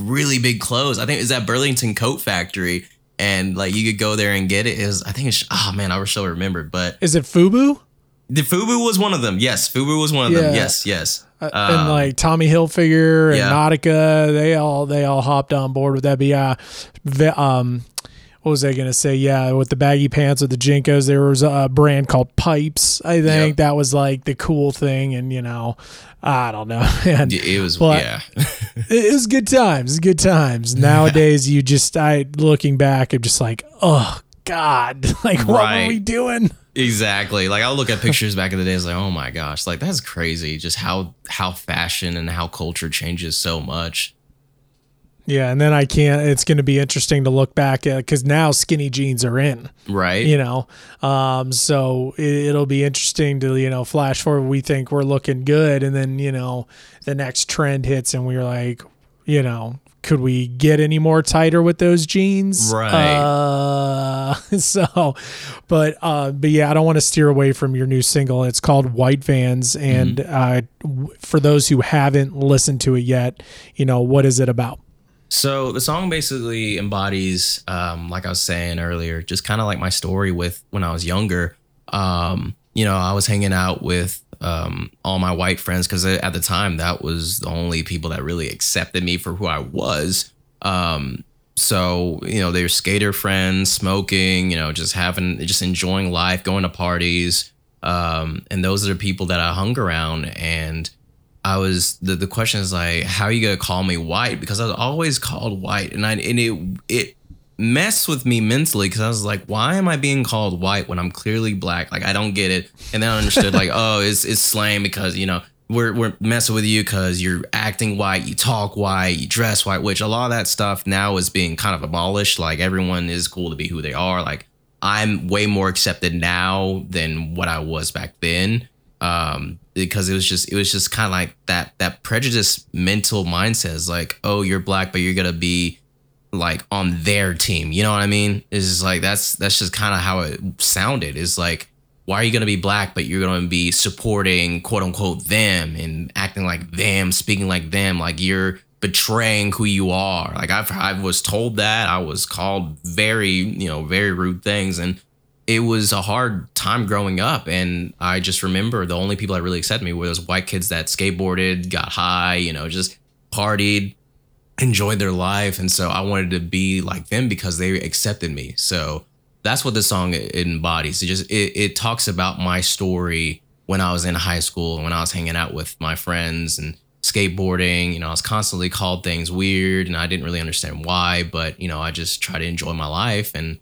really big clothes. I think is that Burlington Coat Factory and like you could go there and get it. Is I think it's oh man, I wish I remembered, but is it Fubu? The Fubu was one of them. Yes, Fubu was one of Yeah. them. Yes, yes. Uh, Um, and like Tommy Hilfiger and yeah. Nautica, they all they all hopped on board with that. But yeah, um, what was I gonna say? Yeah, with the baggy pants with the JNCOs, there was a brand called Pipes. I think Yeah. that was like the cool thing, and you know, I don't know, (laughs) man. it was yeah. (laughs) it was good times. Good times. (laughs) Nowadays, you just I looking back, I'm just like, oh God, like what were we doing? Exactly. Like I'll look at pictures back in the days, like, oh my gosh, like that's crazy. Just how how fashion and how culture changes so much. Yeah, and then I can't. It's going to be interesting to look back at because now skinny jeans are in. Right. you know um so it, it'll be interesting to you know flash forward we think we're looking good and then you know the next trend hits and we're like you know could we get any more tighter with those jeans Right. uh (laughs) so but uh but yeah i don't want to steer away from your new single it's called white vans and uh w- for those who haven't listened to it yet you know what is it about So the song basically embodies, um, like I was saying earlier, just kind of like my story with when I was younger. Um, you know, I was hanging out with um, all my white friends because at the time that was the only people that really accepted me for who I was. Um, so you know, they're skater friends, smoking, you know, just having, just enjoying life, going to parties, um, and those are the people that I hung around and. I was the, the question is like, how are you gonna call me white? Because I was always called white, and I and it it messed with me mentally because I was like, why am I being called white when I'm clearly black? Like I don't get it. And then I understood like, (laughs) oh, it's it's slang because you know we're we're messing with you because you're acting white, you talk white, you dress white, which a lot of that stuff now is being kind of abolished. Like everyone is cool to be who they are. Like I'm way more accepted now than what I was back then um because it was just it was just kind of like that that prejudice mental mindset is like oh you're black but you're gonna be like on their team. You know what i mean? It's just like that's that's just kind of how it sounded. Is like why are you gonna be black but you're gonna be supporting quote unquote them and acting like them speaking like them like you're betraying who you are? Like i've i was told that. I was called very you know very rude things and it was a hard time growing up and i just remember the only people that really accepted me were those white kids that skateboarded got high you know just partied enjoyed their life and so i wanted to be like them because they accepted me. So that's what the song embodies. It just it, it talks about my story when i was in high school and when i was hanging out with my friends and skateboarding you know i was constantly called things weird and i didn't really understand why but you know i just try to enjoy my life and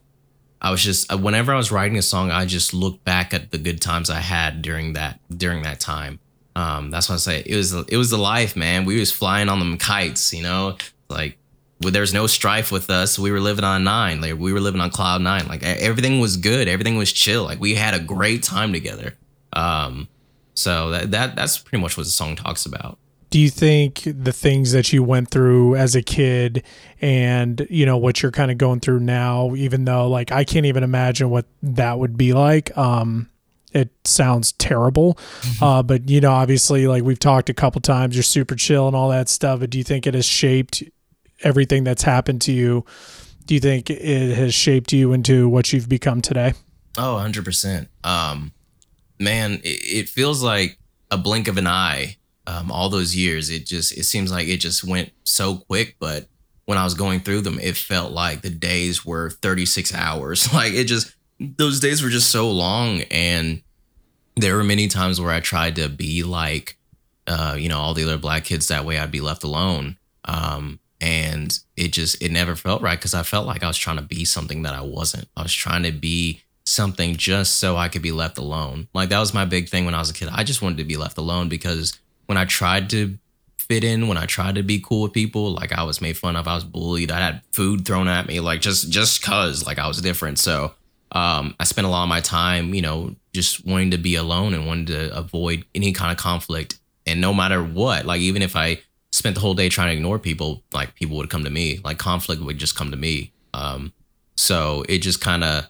I was just uh, whenever I was writing a song, I just looked back at the good times I had during that during that time. Um, that's what I say. It was it was the life, man. We was flying on them kites, you know, like there's no strife with us. We were living on nine, like we were living on cloud nine. Like everything was good, everything was chill. Like we had a great time together. Um, so that that that's pretty much what the song talks about. Do you think the things that you went through as a kid and you know what you're kind of going through now even though like i can't even imagine what that would be like um it sounds terrible uh but you know obviously like we've talked a couple times you're super chill and all that stuff but do you think it has shaped everything that's happened to you do you think it has shaped you into what you've become today Oh, 100%. Um, man, it, it feels like a blink of an eye. Um, all those years, it just, it seems like it just went so quick. But when I was going through them, it felt like the days were 36 hours. (laughs) Like it just, those days were just so long. And there were many times where I tried to be like, uh, you know, all the other black kids that way I'd be left alone. Um, and it just, it never felt right because I felt like I was trying to be something that I wasn't. I was trying to be something just so I could be left alone. Like that was my big thing when I was a kid. I just wanted to be left alone because when I tried to fit in, when I tried to be cool with people, like I was made fun of, I was bullied, I had food thrown at me, like just just cause like I was different. So um, I spent a lot of my time, you know, just wanting to be alone and wanting to avoid any kind of conflict. And no matter what, like even if I spent the whole day trying to ignore people, like people would come to me, like conflict would just come to me. Um, so it just kind of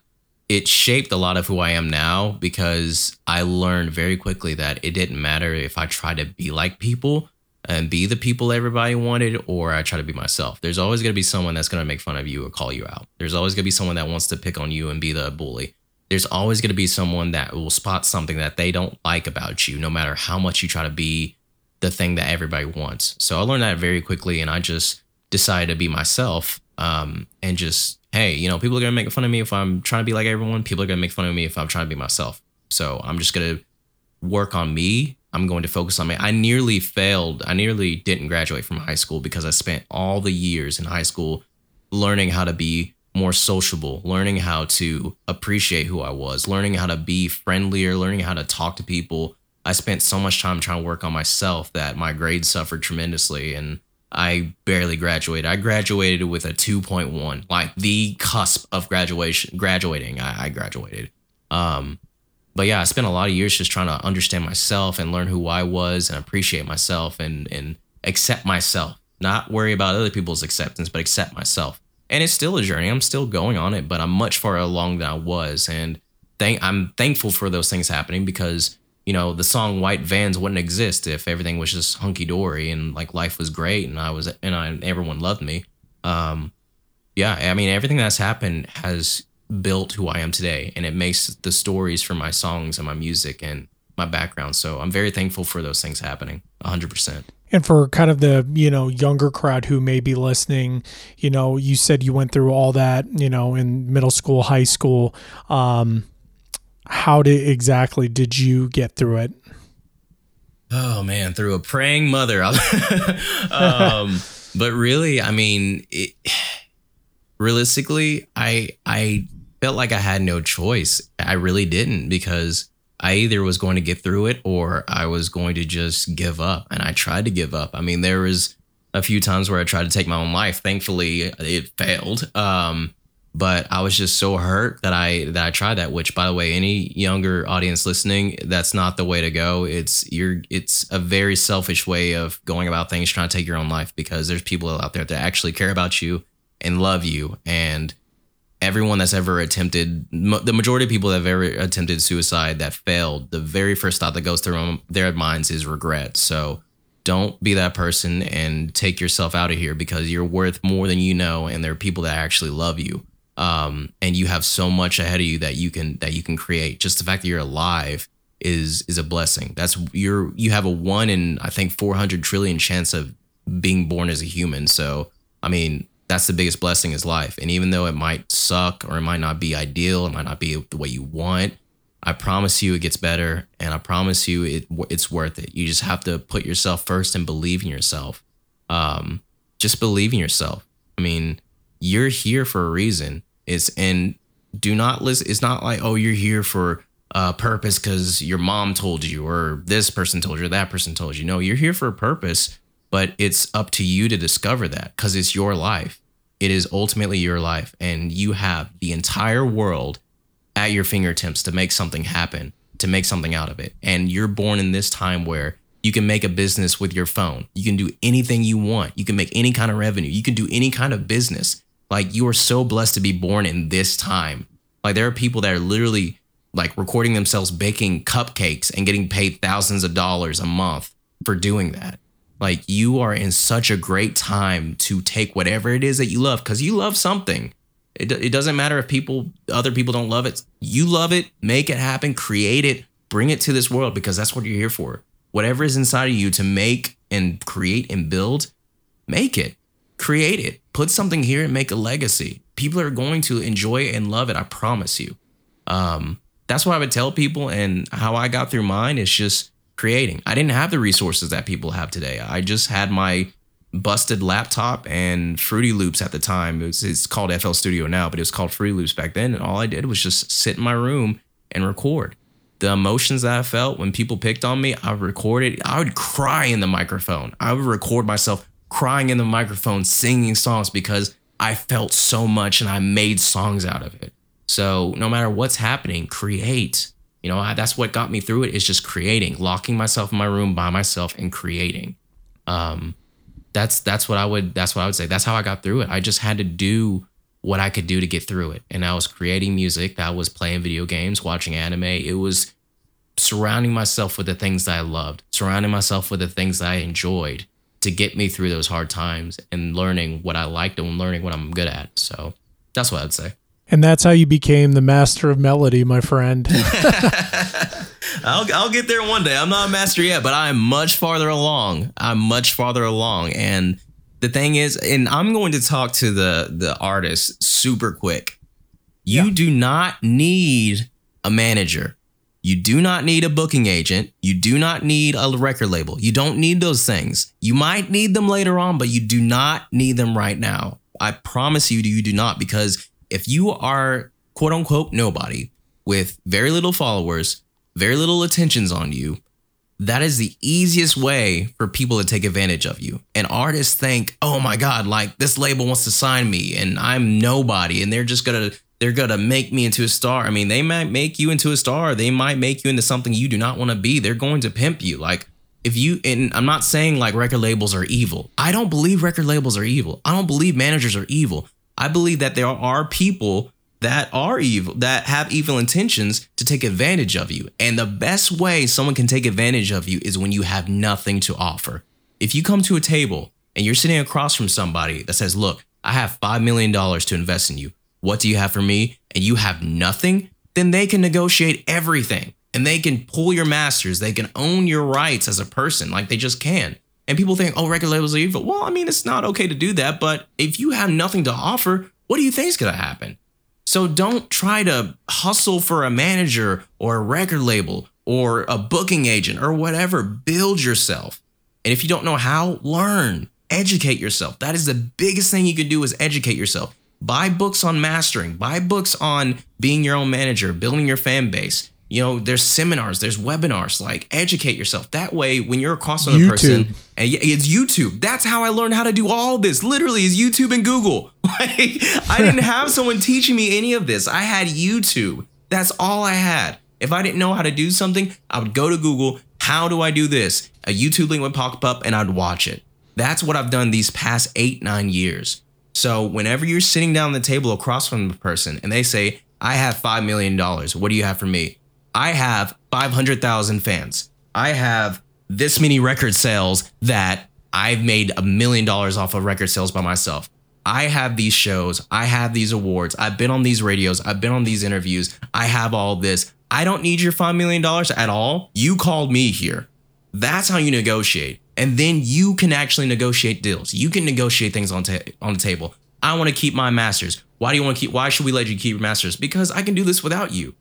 it shaped a lot of who I am now because I learned very quickly that it didn't matter if I tried to be like people and be the people everybody wanted or I try to be myself. There's always going to be someone that's going to make fun of you or call you out. There's always going to be someone that wants to pick on you and be the bully. there's always going to be someone that will spot something that they don't like about you, no matter how much you try to be the thing that everybody wants. So I learned that very quickly, and I just decided to be myself. Um, and just hey, you know, people are gonna make fun of me if I'm trying to be like everyone. People are gonna make fun of me if I'm trying to be myself. So I'm just gonna work on me. I'm going to focus on me. I nearly failed. I nearly didn't graduate from high school because I spent all the years in high school learning how to be more sociable, learning how to appreciate who I was, learning how to be friendlier, learning how to talk to people. I spent so much time trying to work on myself that my grades suffered tremendously and I barely graduated. I graduated with a 2.1, like the cusp of graduation, graduating. I, I graduated. Um, but yeah, I spent a lot of years just trying to understand myself and learn who I was and appreciate myself and and accept myself. Not worry about other people's acceptance, but accept myself. And it's still a journey. I'm still going on it, but I'm much farther along than I was. And thank I'm thankful for those things happening because you know the song White Vans wouldn't exist if everything was just hunky dory and like life was great and I was and I everyone loved me. Um, yeah, I mean everything that's happened has built who I am today, and it makes the stories for my songs and my music and my background. So I'm very thankful for those things happening. 100 percent. And for kind of the, you know, younger crowd who may be listening, you know, you said you went through all that, you know, in middle school, high school. Um, how did exactly did you get through it? Oh man, through a praying mother. (laughs) um, but really, I mean, it, realistically, I I felt like I had no choice. I really didn't because I either was going to get through it or I was going to just give up. And I tried to give up. I mean, there was a few times where I tried to take my own life. Thankfully, it failed. Um, but I was just so hurt that I that I tried that. Which, by the way, any younger audience listening, that's not the way to go. It's you're it's a very selfish way of going about things, trying to take your own life because there's people out there that actually care about you and love you and everyone that's ever attempted the majority of people that have ever attempted suicide that failed the very first thought that goes through their minds is regret so don't be that person and take yourself out of here because you're worth more than you know and there are people that actually love you um, and you have so much ahead of you that you can that you can create just the fact that you're alive is is a blessing that's you're you have a one in i think 400 trillion chance of being born as a human so i mean that's the biggest blessing is life. And even though it might suck or it might not be ideal, it might not be the way you want, I promise you it gets better and I promise you it it's worth it. You just have to put yourself first and believe in yourself. Um, just believe in yourself. I mean, you're here for a reason. It's and do not listen. It's not like, oh, you're here for a purpose because your mom told you or this person told you or that person told you. No, you're here for a purpose but it's up to you to discover that because it's your life. It is ultimately your life, and you have the entire world at your fingertips to make something happen, to make something out of it. And you're born in this time where you can make a business with your phone. You can do anything you want. You can make any kind of revenue. You can do any kind of business. Like you are so blessed to be born in this time. Like there are people that are literally like recording themselves baking cupcakes and getting paid thousands of dollars a month for doing that. Like you are in such a great time to take whatever it is that you love because you love something. It, it doesn't matter if people, other people don't love it. You love it, make it happen, create it, bring it to this world because that's what you're here for. Whatever is inside of you to make and create and build, make it, create it, put something here and make a legacy. People are going to enjoy and love it. I promise you. Um, that's what I would tell people. And how I got through mine is just creating. I didn't have the resources that people have today. I just had my busted laptop and Fruity Loops at the time. It was, it's called FL Studio now, but it was called Fruity Loops back then. And all I did was just sit in my room and record. The emotions that I felt when people picked on me, I recorded. I would cry in the microphone. I would record myself crying in the microphone, singing songs because I felt so much and I made songs out of it. So no matter what's happening, create. You know, I, that's what got me through it is just creating, locking myself in my room by myself and creating. Um, that's that's what I would that's what I would say. That's how I got through it. I just had to do what I could do to get through it. And I was creating music, that was playing video games, watching anime. It was surrounding myself with the things that I loved, surrounding myself with the things that I enjoyed to get me through those hard times and learning what I liked and learning what I'm good at. So that's what I'd say. And that's how you became the master of melody, my friend. (laughs) I'll, I'll get there one day. I'm not a master yet, but I'm much farther along. I'm much farther along. And the thing is, and I'm going to talk to the the artist super quick. You Yeah. do not need a manager. You do not need a booking agent. You do not need a record label. You don't need those things. You might need them later on, but you do not need them right now. I promise you, you do not, because if you are quote unquote nobody with very little followers, very little attentions on you, that is the easiest way for people to take advantage of you. And artists think, oh my God, like this label wants to sign me and I'm nobody. And they're just gonna they're gonna make me into a star. I mean, they might make you into a star. They might make you into something you do not want to be. They're going to pimp you. Like if you and I'm not saying like record labels are evil. I don't believe record labels are evil. I don't believe managers are evil. I believe that there are people that are evil, that have evil intentions to take advantage of you. And the best way someone can take advantage of you is when you have nothing to offer. If you come to a table and you're sitting across from somebody that says, Look, I have $5 million to invest in you. What do you have for me? And you have nothing, then they can negotiate everything and they can pull your masters. They can own your rights as a person like they just can. And people think, oh, record labels are evil. Well, I mean, it's not okay to do that. But if you have nothing to offer, what do you think is going to happen? So don't try to hustle for a manager or a record label or a booking agent or whatever. Build yourself. And if you don't know how, learn, educate yourself. That is the biggest thing you can do is educate yourself. Buy books on mastering, buy books on being your own manager, building your fan base. You know, there's seminars, there's webinars, like educate yourself. That way, when you're across on a YouTube. person, eh, and it's YouTube. That's how I learned how to do all this. Literally, is YouTube and Google. (laughs) Like, I didn't (laughs) have someone teaching me any of this. I had YouTube. That's all I had. If I didn't know how to do something, I would go to Google. How do I do this? A YouTube link would pop up, and I'd watch it. That's what I've done these past eight, nine years. So whenever you're sitting down the table across from the person and they say, I have $5 million, what do you have for me? I have 500,000 fans. I have this many record sales that I've made a million dollars off of record sales by myself. I have these shows. I have these awards. I've been on these radios. I've been on these interviews. I have all this. I don't need your $5 million at all. You called me here. That's how you negotiate. And then you can actually negotiate deals. You can negotiate things on, ta- on the table. I want to keep my masters. Why do you want to keep, why should we let you keep your masters? Because I can do this without you.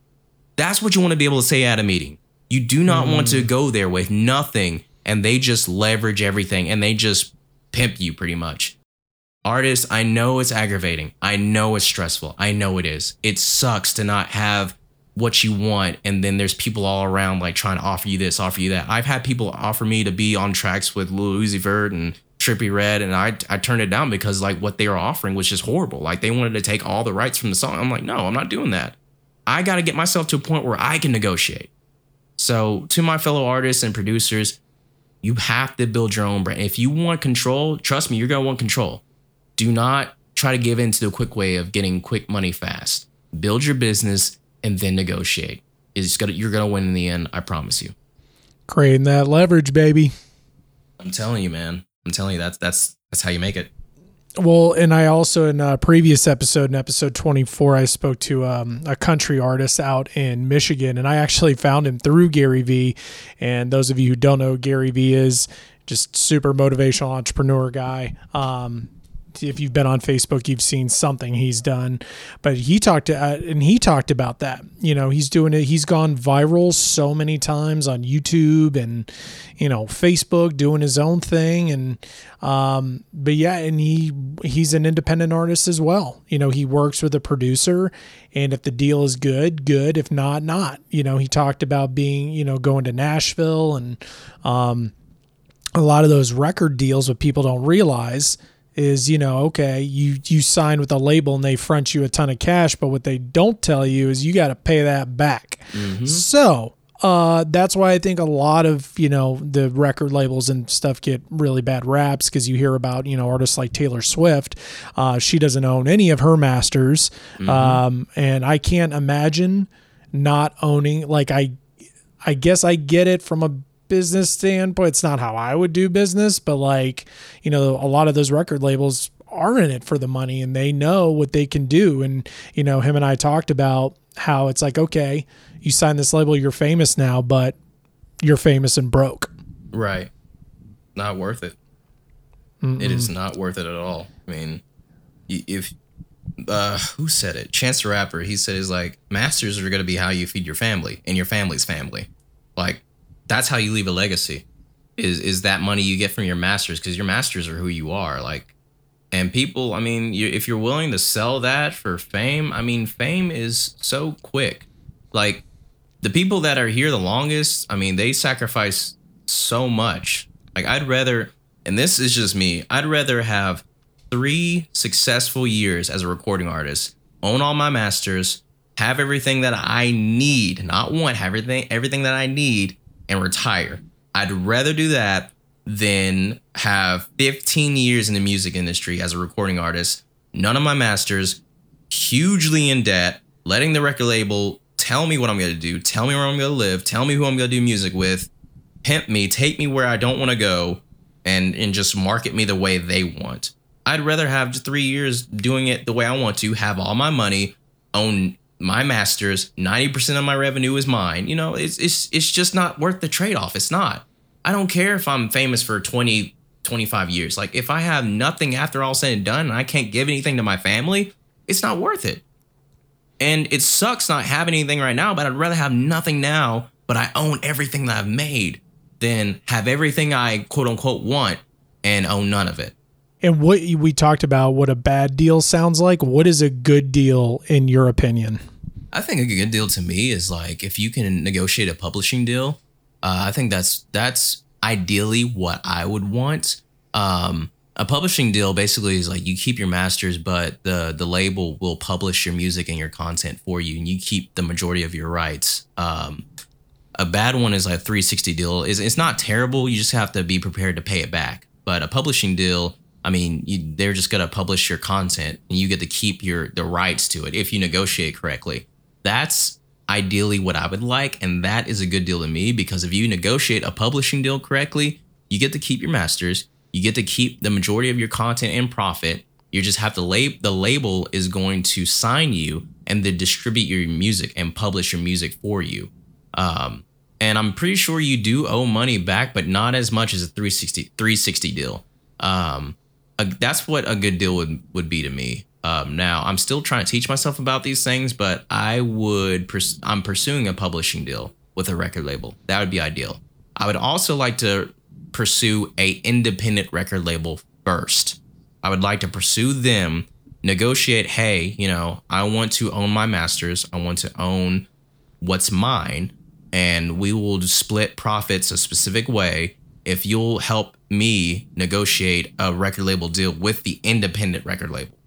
That's what you want to be able to say at a meeting. You do not want to mm-hmm. go there with nothing and they just leverage everything and they just pimp you pretty much. Artists, I know it's aggravating. I know it's stressful. I know it is. It sucks to not have what you want and then there's people all around like trying to offer you this, offer you that. I've had people offer me to be on tracks with Lil Uzi Vert and Trippie Redd and I I turned it down because like what they were offering was just horrible. Like they wanted to take all the rights from the song. I'm like, "No, I'm not doing that." I got to get myself to a point where I can negotiate. So, to my fellow artists and producers, you have to build your own brand. If you want control, trust me, you're going to want control. Do not try to give in to the quick way of getting quick money fast. Build your business and then negotiate. It's gonna, you're going to win in the end, I promise you. Creating that leverage, baby. I'm telling you, man. I'm telling you that's that's that's how you make it. Well, and I also in a previous episode, in episode 24, I spoke to um, a country artist out in Michigan, and I actually found him through Gary Vee. And those of you who don't know, who Gary Vee is just super motivational entrepreneur guy. Um, if you've been on Facebook, you've seen something he's done. But he talked to, uh, and he talked about that. You know, he's doing it. He's gone viral so many times on YouTube and you know Facebook, doing his own thing. And um, but yeah, and he he's an independent artist as well. You know, he works with a producer, and if the deal is good, good. If not, not. You know, he talked about being you know going to Nashville and um, a lot of those record deals. What people don't realize is you know okay you you sign with a label and they front you a ton of cash but what they don't tell you is you got to pay that back. So uh that's why i think a lot of you know the record labels and stuff get really bad raps because you hear about you know artists like taylor swift uh she doesn't own any of her masters um and i can't imagine not owning like i I guess I get it from a business standpoint. It's not how I would do business, but like, you know, a lot of those record labels are in it for the money and they know what they can do. And, you know, him and I talked about how it's like, okay, you sign this label, you're famous now, but you're famous and broke. Right. Not worth it. It is not worth it at all. I mean, if uh who said it? Chance the Rapper, he said is like masters are gonna be how you feed your family and your family's family. Like that's how you leave a legacy. Is is that money you get from your masters because your masters are who you are. Like and people, I mean, you, if you're willing to sell that for fame, I mean, fame is so quick. Like the people that are here the longest, I mean, they sacrifice so much. Like I'd rather, and this is just me, I'd rather have three successful years as a recording artist, own all my masters, have everything that I need, not want, have everything, everything that I need, and retire. I'd rather do that than have 15 years in the music industry as a recording artist, none of my masters, hugely in debt, letting the record label tell me what I'm gonna do, tell me where I'm gonna live, tell me who I'm gonna do music with, pimp me, take me where I don't wanna go, and and just market me the way they want. I'd rather have three years doing it the way I want to, have all my money, own my masters, 90% of my revenue is mine. You know, it's it's it's just not worth the trade-off. It's not. I don't care if I'm famous for 20, 25 years. Like if I have nothing after all said and done and I can't give anything to my family, it's not worth it. And it sucks not having anything right now, but I'd rather have nothing now, but I own everything that I've made than have everything I quote unquote want and own none of it. And what we talked about, what a bad deal sounds like. What is a good deal in your opinion? I think a good deal to me is like if you can negotiate a publishing deal. Uh, I think that's that's ideally what I would want. Um, a publishing deal basically is like you keep your masters, but the the label will publish your music and your content for you, and you keep the majority of your rights. Um, a bad one is like a 360 deal. is It's not terrible. You just have to be prepared to pay it back. But a publishing deal, I mean, you, they're just gonna publish your content, and you get to keep your the rights to it if you negotiate correctly. That's ideally what I would like, and that is a good deal to me because if you negotiate a publishing deal correctly, you get to keep your masters, you get to keep the majority of your content and profit. You just have to lab the label is going to sign you and then distribute your music and publish your music for you. Um, and I'm pretty sure you do owe money back, but not as much as a 360 360 deal. Um, a, that's what a good deal would would be to me. Um, now I'm still trying to teach myself about these things, but I would pers- I'm pursuing a publishing deal with a record label. That would be ideal. I would also like to pursue a independent record label first. I would like to pursue them, negotiate, hey, you know, I want to own my masters. I want to own what's mine and we will split profits a specific way if you'll help me negotiate a record label deal with the independent record label.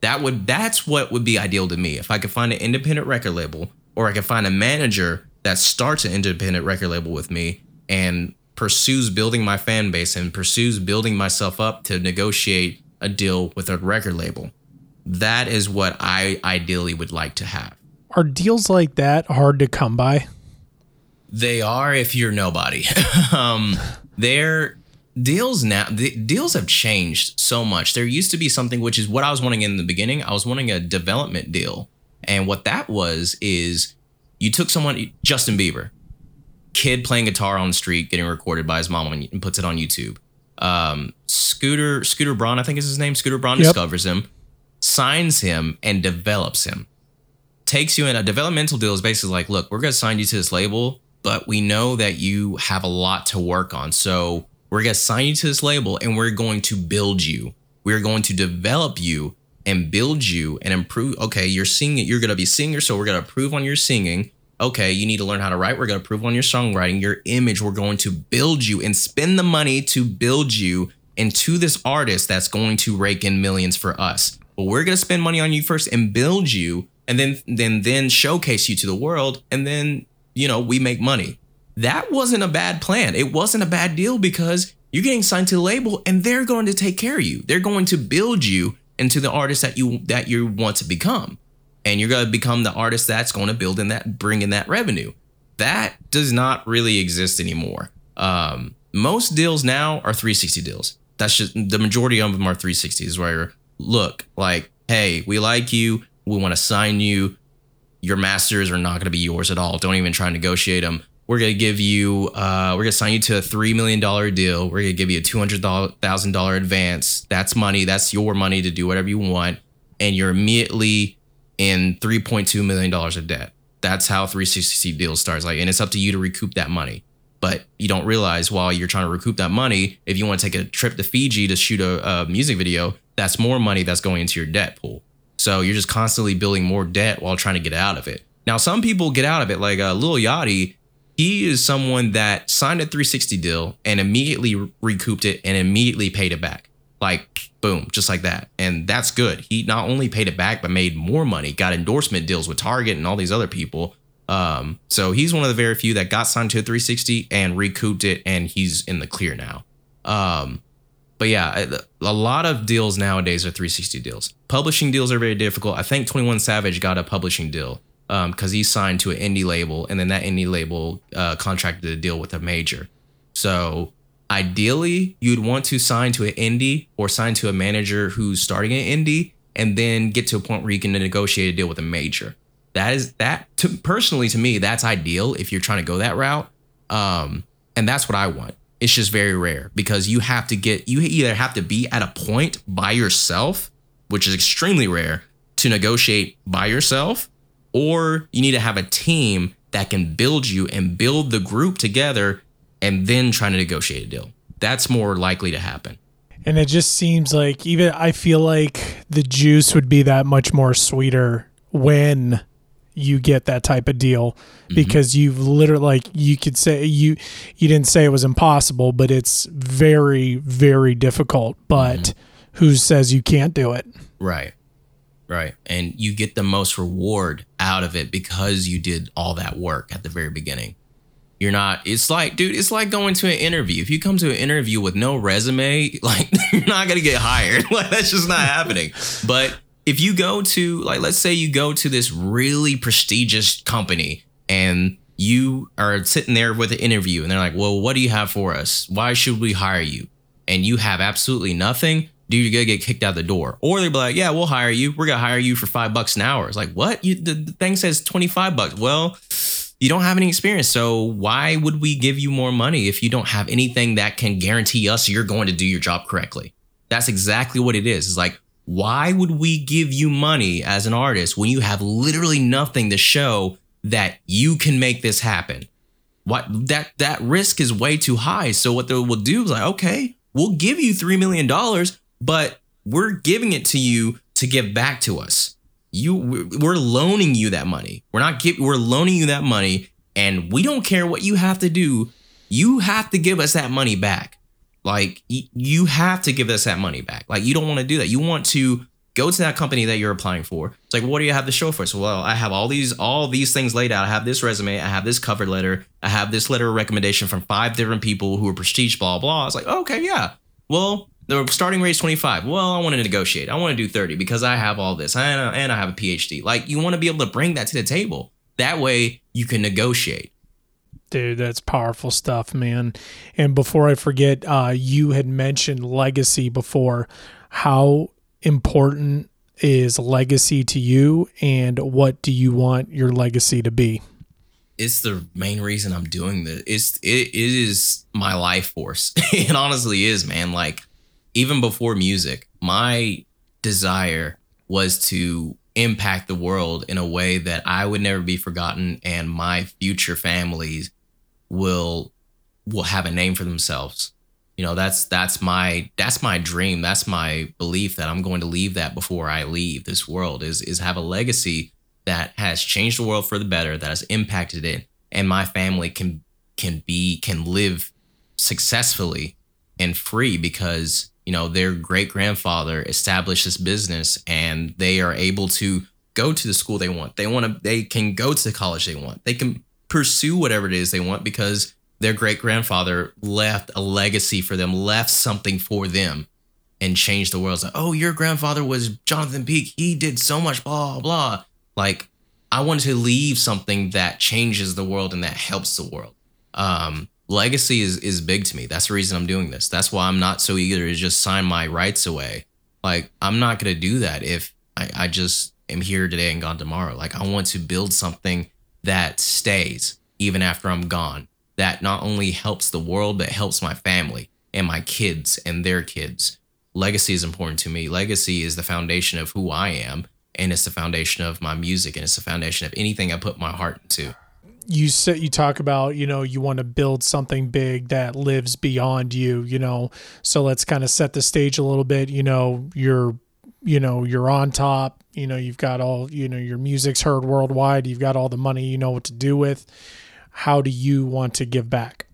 That would that's what would be ideal to me. If I could find an independent record label or I could find a manager that starts an independent record label with me and pursues building my fan base and pursues building myself up to negotiate a deal with a record label. That is what I ideally would like to have. Are deals like that hard to come by? They are if you're nobody. (laughs) um, they're deals now. The deals have changed so much. There used to be something which is what I was wanting in the beginning. I was wanting a development deal, and what that was is you took someone, Justin Bieber, kid playing guitar on the street, getting recorded by his mom and puts it on YouTube. Um, Scooter Scooter Braun, I think is his name. Scooter Braun Yep. discovers him, signs him, and develops him takes you in a developmental deal is basically like, look, we're going to sign you to this label, but we know that you have a lot to work on. So we're going to sign you to this label and we're going to build you. We're going to develop you and build you and improve. Okay, you're singing, you're going to be singer. So we're going to improve on your singing. Okay, you need to learn how to write. We're going to improve on your songwriting, your image. We're going to build you and spend the money to build you into this artist that's going to rake in millions for us. But we're going to spend money on you first and build you and then then then showcase you to the world and then you know we make money. That wasn't a bad plan. It wasn't a bad deal because you're getting signed to the label and they're going to take care of you. They're going to build you into the artist that you that you want to become. And you're going to become the artist that's going to build in that bring in that revenue. That does not really exist anymore. Um, most deals now are 360 deals. That's just the majority of them are 360s where look, like, hey, we like you. We want to sign you. Your masters are not going to be yours at all. Don't even try and negotiate them. We're going to give you, uh, we're going to sign you to a $3 million deal. We're going to give you a $200,000 advance. That's money. That's your money to do whatever you want. And you're immediately in $3.2 million of debt. That's how 360 deals starts. Like, and it's up to you to recoup that money. But you don't realize while you're trying to recoup that money, if you want to take a trip to Fiji to shoot a, a music video, that's more money that's going into your debt pool. So you're just constantly building more debt while trying to get out of it. Now, some people get out of it, like uh, Lil Yachty. He is someone that signed a 360 deal and immediately recouped it and immediately paid it back. Like, boom, just like that. And that's good. He not only paid it back, but made more money, got endorsement deals with Target and all these other people. Um, so he's one of the very few that got signed to a 360 and recouped it, and he's in the clear now. Um, but yeah, a lot of deals nowadays are 360 deals. Publishing deals are very difficult. I think 21 Savage got a publishing deal because um, he signed to an indie label, and then that indie label uh, contracted a deal with a major. So ideally, you'd want to sign to an indie or sign to a manager who's starting an indie, and then get to a point where you can negotiate a deal with a major. That is that to, personally to me, that's ideal if you're trying to go that route. Um, and that's what I want it's just very rare because you have to get you either have to be at a point by yourself, which is extremely rare, to negotiate by yourself, or you need to have a team that can build you and build the group together and then trying to negotiate a deal. That's more likely to happen. And it just seems like even I feel like the juice would be that much more sweeter when you get that type of deal mm-hmm. because you've literally like you could say you you didn't say it was impossible but it's very very difficult but mm-hmm. who says you can't do it? Right. Right. And you get the most reward out of it because you did all that work at the very beginning. You're not it's like dude it's like going to an interview. If you come to an interview with no resume (laughs) like you're not gonna get hired. (laughs) Like that's just not happening. But if you go to like let's say you go to this really prestigious company and you are sitting there with an interview and they're like, "Well, what do you have for us? Why should we hire you?" And you have absolutely nothing, dude, you're gonna get kicked out the door. Or they'll be like, "Yeah, we'll hire you. We're gonna hire you for five bucks an hour." It's like, what? You, the, the thing says twenty five bucks. Well, you don't have any experience, so why would we give you more money if you don't have anything that can guarantee us you're going to do your job correctly? That's exactly what it is. It's like why would we give you money as an artist when you have literally nothing to show that you can make this happen? What that that risk is way too high. So what they will do is like, okay, we'll give you three million dollars, but we're giving it to you to give back to us. You we're loaning you that money. We're not give, we're loaning you that money, and we don't care what you have to do. You have to give us that money back. Like you have to give us that money back. Like you don't want to do that. You want to go to that company that you're applying for. It's like, what do you have to show for? So, well, I have all these all these things laid out. I have this resume. I have this cover letter. I have this letter of recommendation from five different people who are prestige. Blah blah. It's like, okay, yeah. Well, the starting rate is 25. Well, I want to negotiate. I want to do 30 because I have all this and, and I have a PhD. Like you want to be able to bring that to the table. That way you can negotiate. Dude, that's powerful stuff, man. And before I forget, uh, you had mentioned legacy before. How important is legacy to you, and what do you want your legacy to be? It's the main reason I'm doing this. It's it, it is my life force. (laughs) it honestly is, man. Like even before music, my desire was to impact the world in a way that I would never be forgotten and my future families will will have a name for themselves. You know, that's that's my that's my dream. That's my belief that I'm going to leave that before I leave this world is is have a legacy that has changed the world for the better, that has impacted it, and my family can can be can live successfully and free because you know their great grandfather established this business and they are able to go to the school they want. They want to they can go to the college they want. They can pursue whatever it is they want because their great grandfather left a legacy for them, left something for them, and changed the world. It's like, oh, your grandfather was Jonathan Peak. He did so much, blah, blah. Like, I wanted to leave something that changes the world and that helps the world. Um, legacy is is big to me. That's the reason I'm doing this. That's why I'm not so eager to just sign my rights away Like I'm not gonna do that if I, I just am here today and gone tomorrow. Like I want to build something that stays even after I'm gone. That not only helps the world, but helps my family and my kids and their kids. Legacy is important to me. Legacy is the foundation of who I am, and it's the foundation of my music, and it's the foundation of anything I put my heart into you said you talk about you know you want to build something big that lives beyond you you know so let's kind of set the stage a little bit you know you're you know you're on top you know you've got all you know your music's heard worldwide you've got all the money you know what to do with how do you want to give back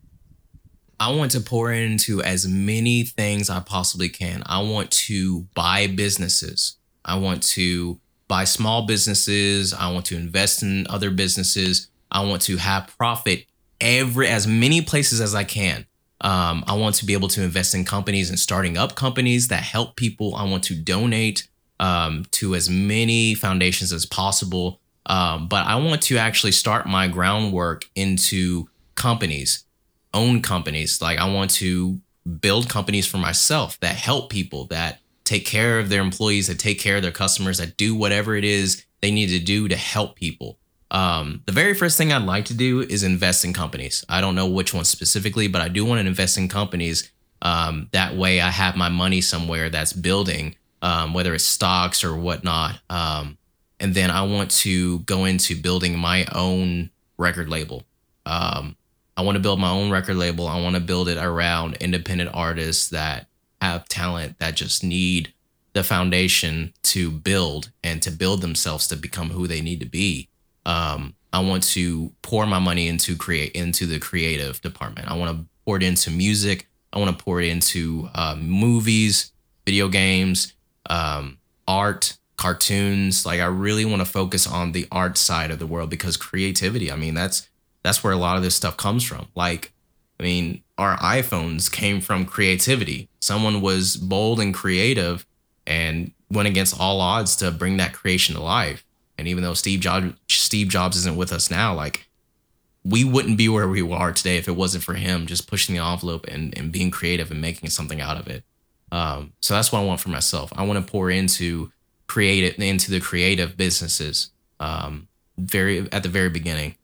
I want to pour into as many things I possibly can. I want to buy businesses. I want to buy small businesses. I want to invest in other businesses. I want to have profit every as many places as I can. Um, I want to be able to invest in companies and starting up companies that help people. I want to donate um, to as many foundations as possible. Um, but I want to actually start my groundwork into companies own companies. Like I want to build companies for myself that help people, that take care of their employees, that take care of their customers, that do whatever it is they need to do to help people. Um, the very first thing I'd like to do is invest in companies. I don't know which one specifically, but I do want to invest in companies. Um, that way, I have my money somewhere that's building, um, whether it's stocks or whatnot. Um, and then I want to go into building my own record label. Um, I want to build my own record label. I want to build it around independent artists that have talent that just need the foundation to build and to build themselves to become who they need to be. Um, I want to pour my money into create into the creative department. I want to pour it into music. I want to pour it into uh, movies, video games, um, art, cartoons. Like I really want to focus on the art side of the world because creativity. I mean, that's that's where a lot of this stuff comes from. Like, I mean, our iPhones came from creativity. Someone was bold and creative and went against all odds to bring that creation to life. And even though Steve Jobs Steve Jobs isn't with us now, like we wouldn't be where we are today if it wasn't for him just pushing the envelope and, and being creative and making something out of it. Um, so that's what I want for myself. I want to pour into create it into the creative businesses um, very at the very beginning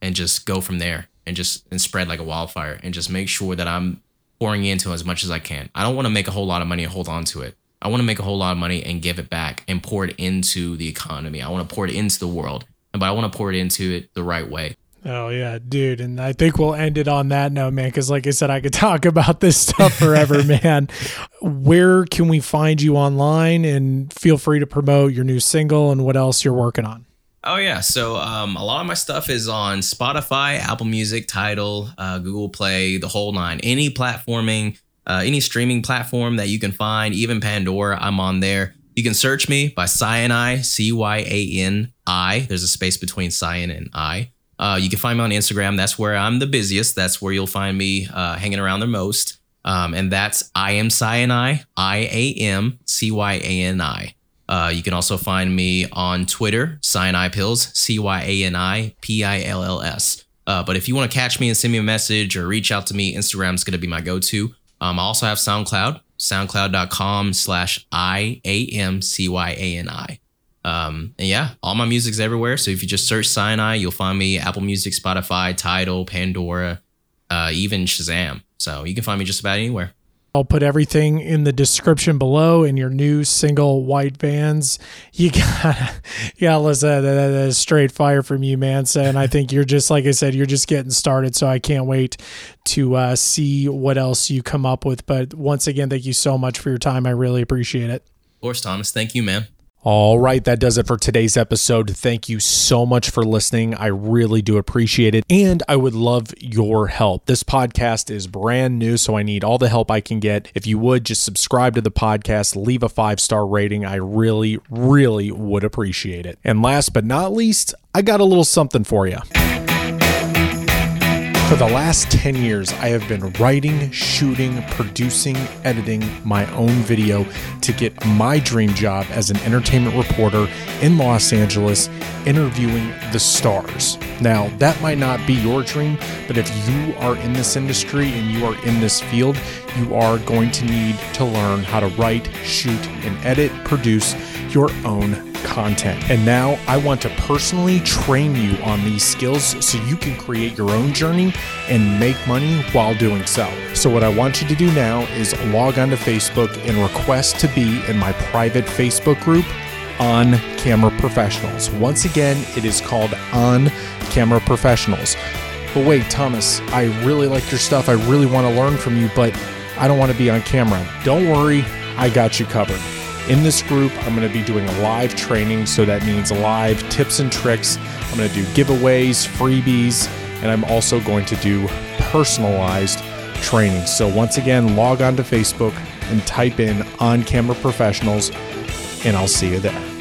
and just go from there and just and spread like a wildfire and just make sure that I'm pouring into as much as I can. I don't want to make a whole lot of money and hold on to it. I want to make a whole lot of money and give it back and pour it into the economy. I want to pour it into the world, but I want to pour it into it the right way. Oh yeah, dude, and I think we'll end it on that note, man. Because like I said, I could (laughs) talk about this stuff forever, (laughs) man. Where can we find you online? And feel free to promote your new single and what else you're working on. Oh yeah, so um, a lot of my stuff is on Spotify, Apple Music, Tidal, uh, Google Play, the whole nine. Any platforming, uh, any streaming platform that you can find, even Pandora, I'm on there. You can search me by Cyan I, C Y A N I. There's a space between Cyan and I. Uh, you can find me on Instagram. That's where I'm the busiest. That's where you'll find me uh, hanging around the most. Um, and that's I am Cyani, I A M C Y A N I. Uh, you can also find me on Twitter, Cyani Pills, C Y A N I P I L L S. Uh, but if you want to catch me and send me a message or reach out to me, Instagram is going to be my go to. Um, I also have SoundCloud, soundcloud.com slash I A M C Y A N I. Um, and yeah, all my music's everywhere. So if you just search Cyan I, you'll find me Apple Music, Spotify, Tidal, Pandora, uh, even Shazam. So you can find me just about anywhere. I'll put everything in the description below in your new single white vans. You got you got listen that, that, that is straight fire from you, man. So, and I (laughs) think you're just like I said, you're just getting started. So I can't wait to uh, see what else you come up with. But once again, thank you so much for your time. I really appreciate it. Of course, Thomas. Thank you, man. All right, that does it for today's episode. Thank you so much for listening. I really do appreciate it. And I would love your help. This podcast is brand new, so I need all the help I can get. If you would just subscribe to the podcast, leave a five star rating, I really, really would appreciate it. And last but not least, I got a little something for you. For the last 10 years, I have been writing, shooting, producing, editing my own video to get my dream job as an entertainment reporter in Los Angeles, interviewing the stars. Now, that might not be your dream, but if you are in this industry and you are in this field, you are going to need to learn how to write, shoot, and edit, produce your own content. And now I want to personally train you on these skills so you can create your own journey and make money while doing so. So, what I want you to do now is log onto Facebook and request to be in my private Facebook group on camera professionals. Once again, it is called On Camera Professionals. But wait, Thomas, I really like your stuff. I really want to learn from you, but I don't want to be on camera. Don't worry, I got you covered. In this group, I'm going to be doing a live training, so that means live tips and tricks. I'm going to do giveaways, freebies, and I'm also going to do personalized training. So, once again, log on to Facebook and type in on camera professionals, and I'll see you there.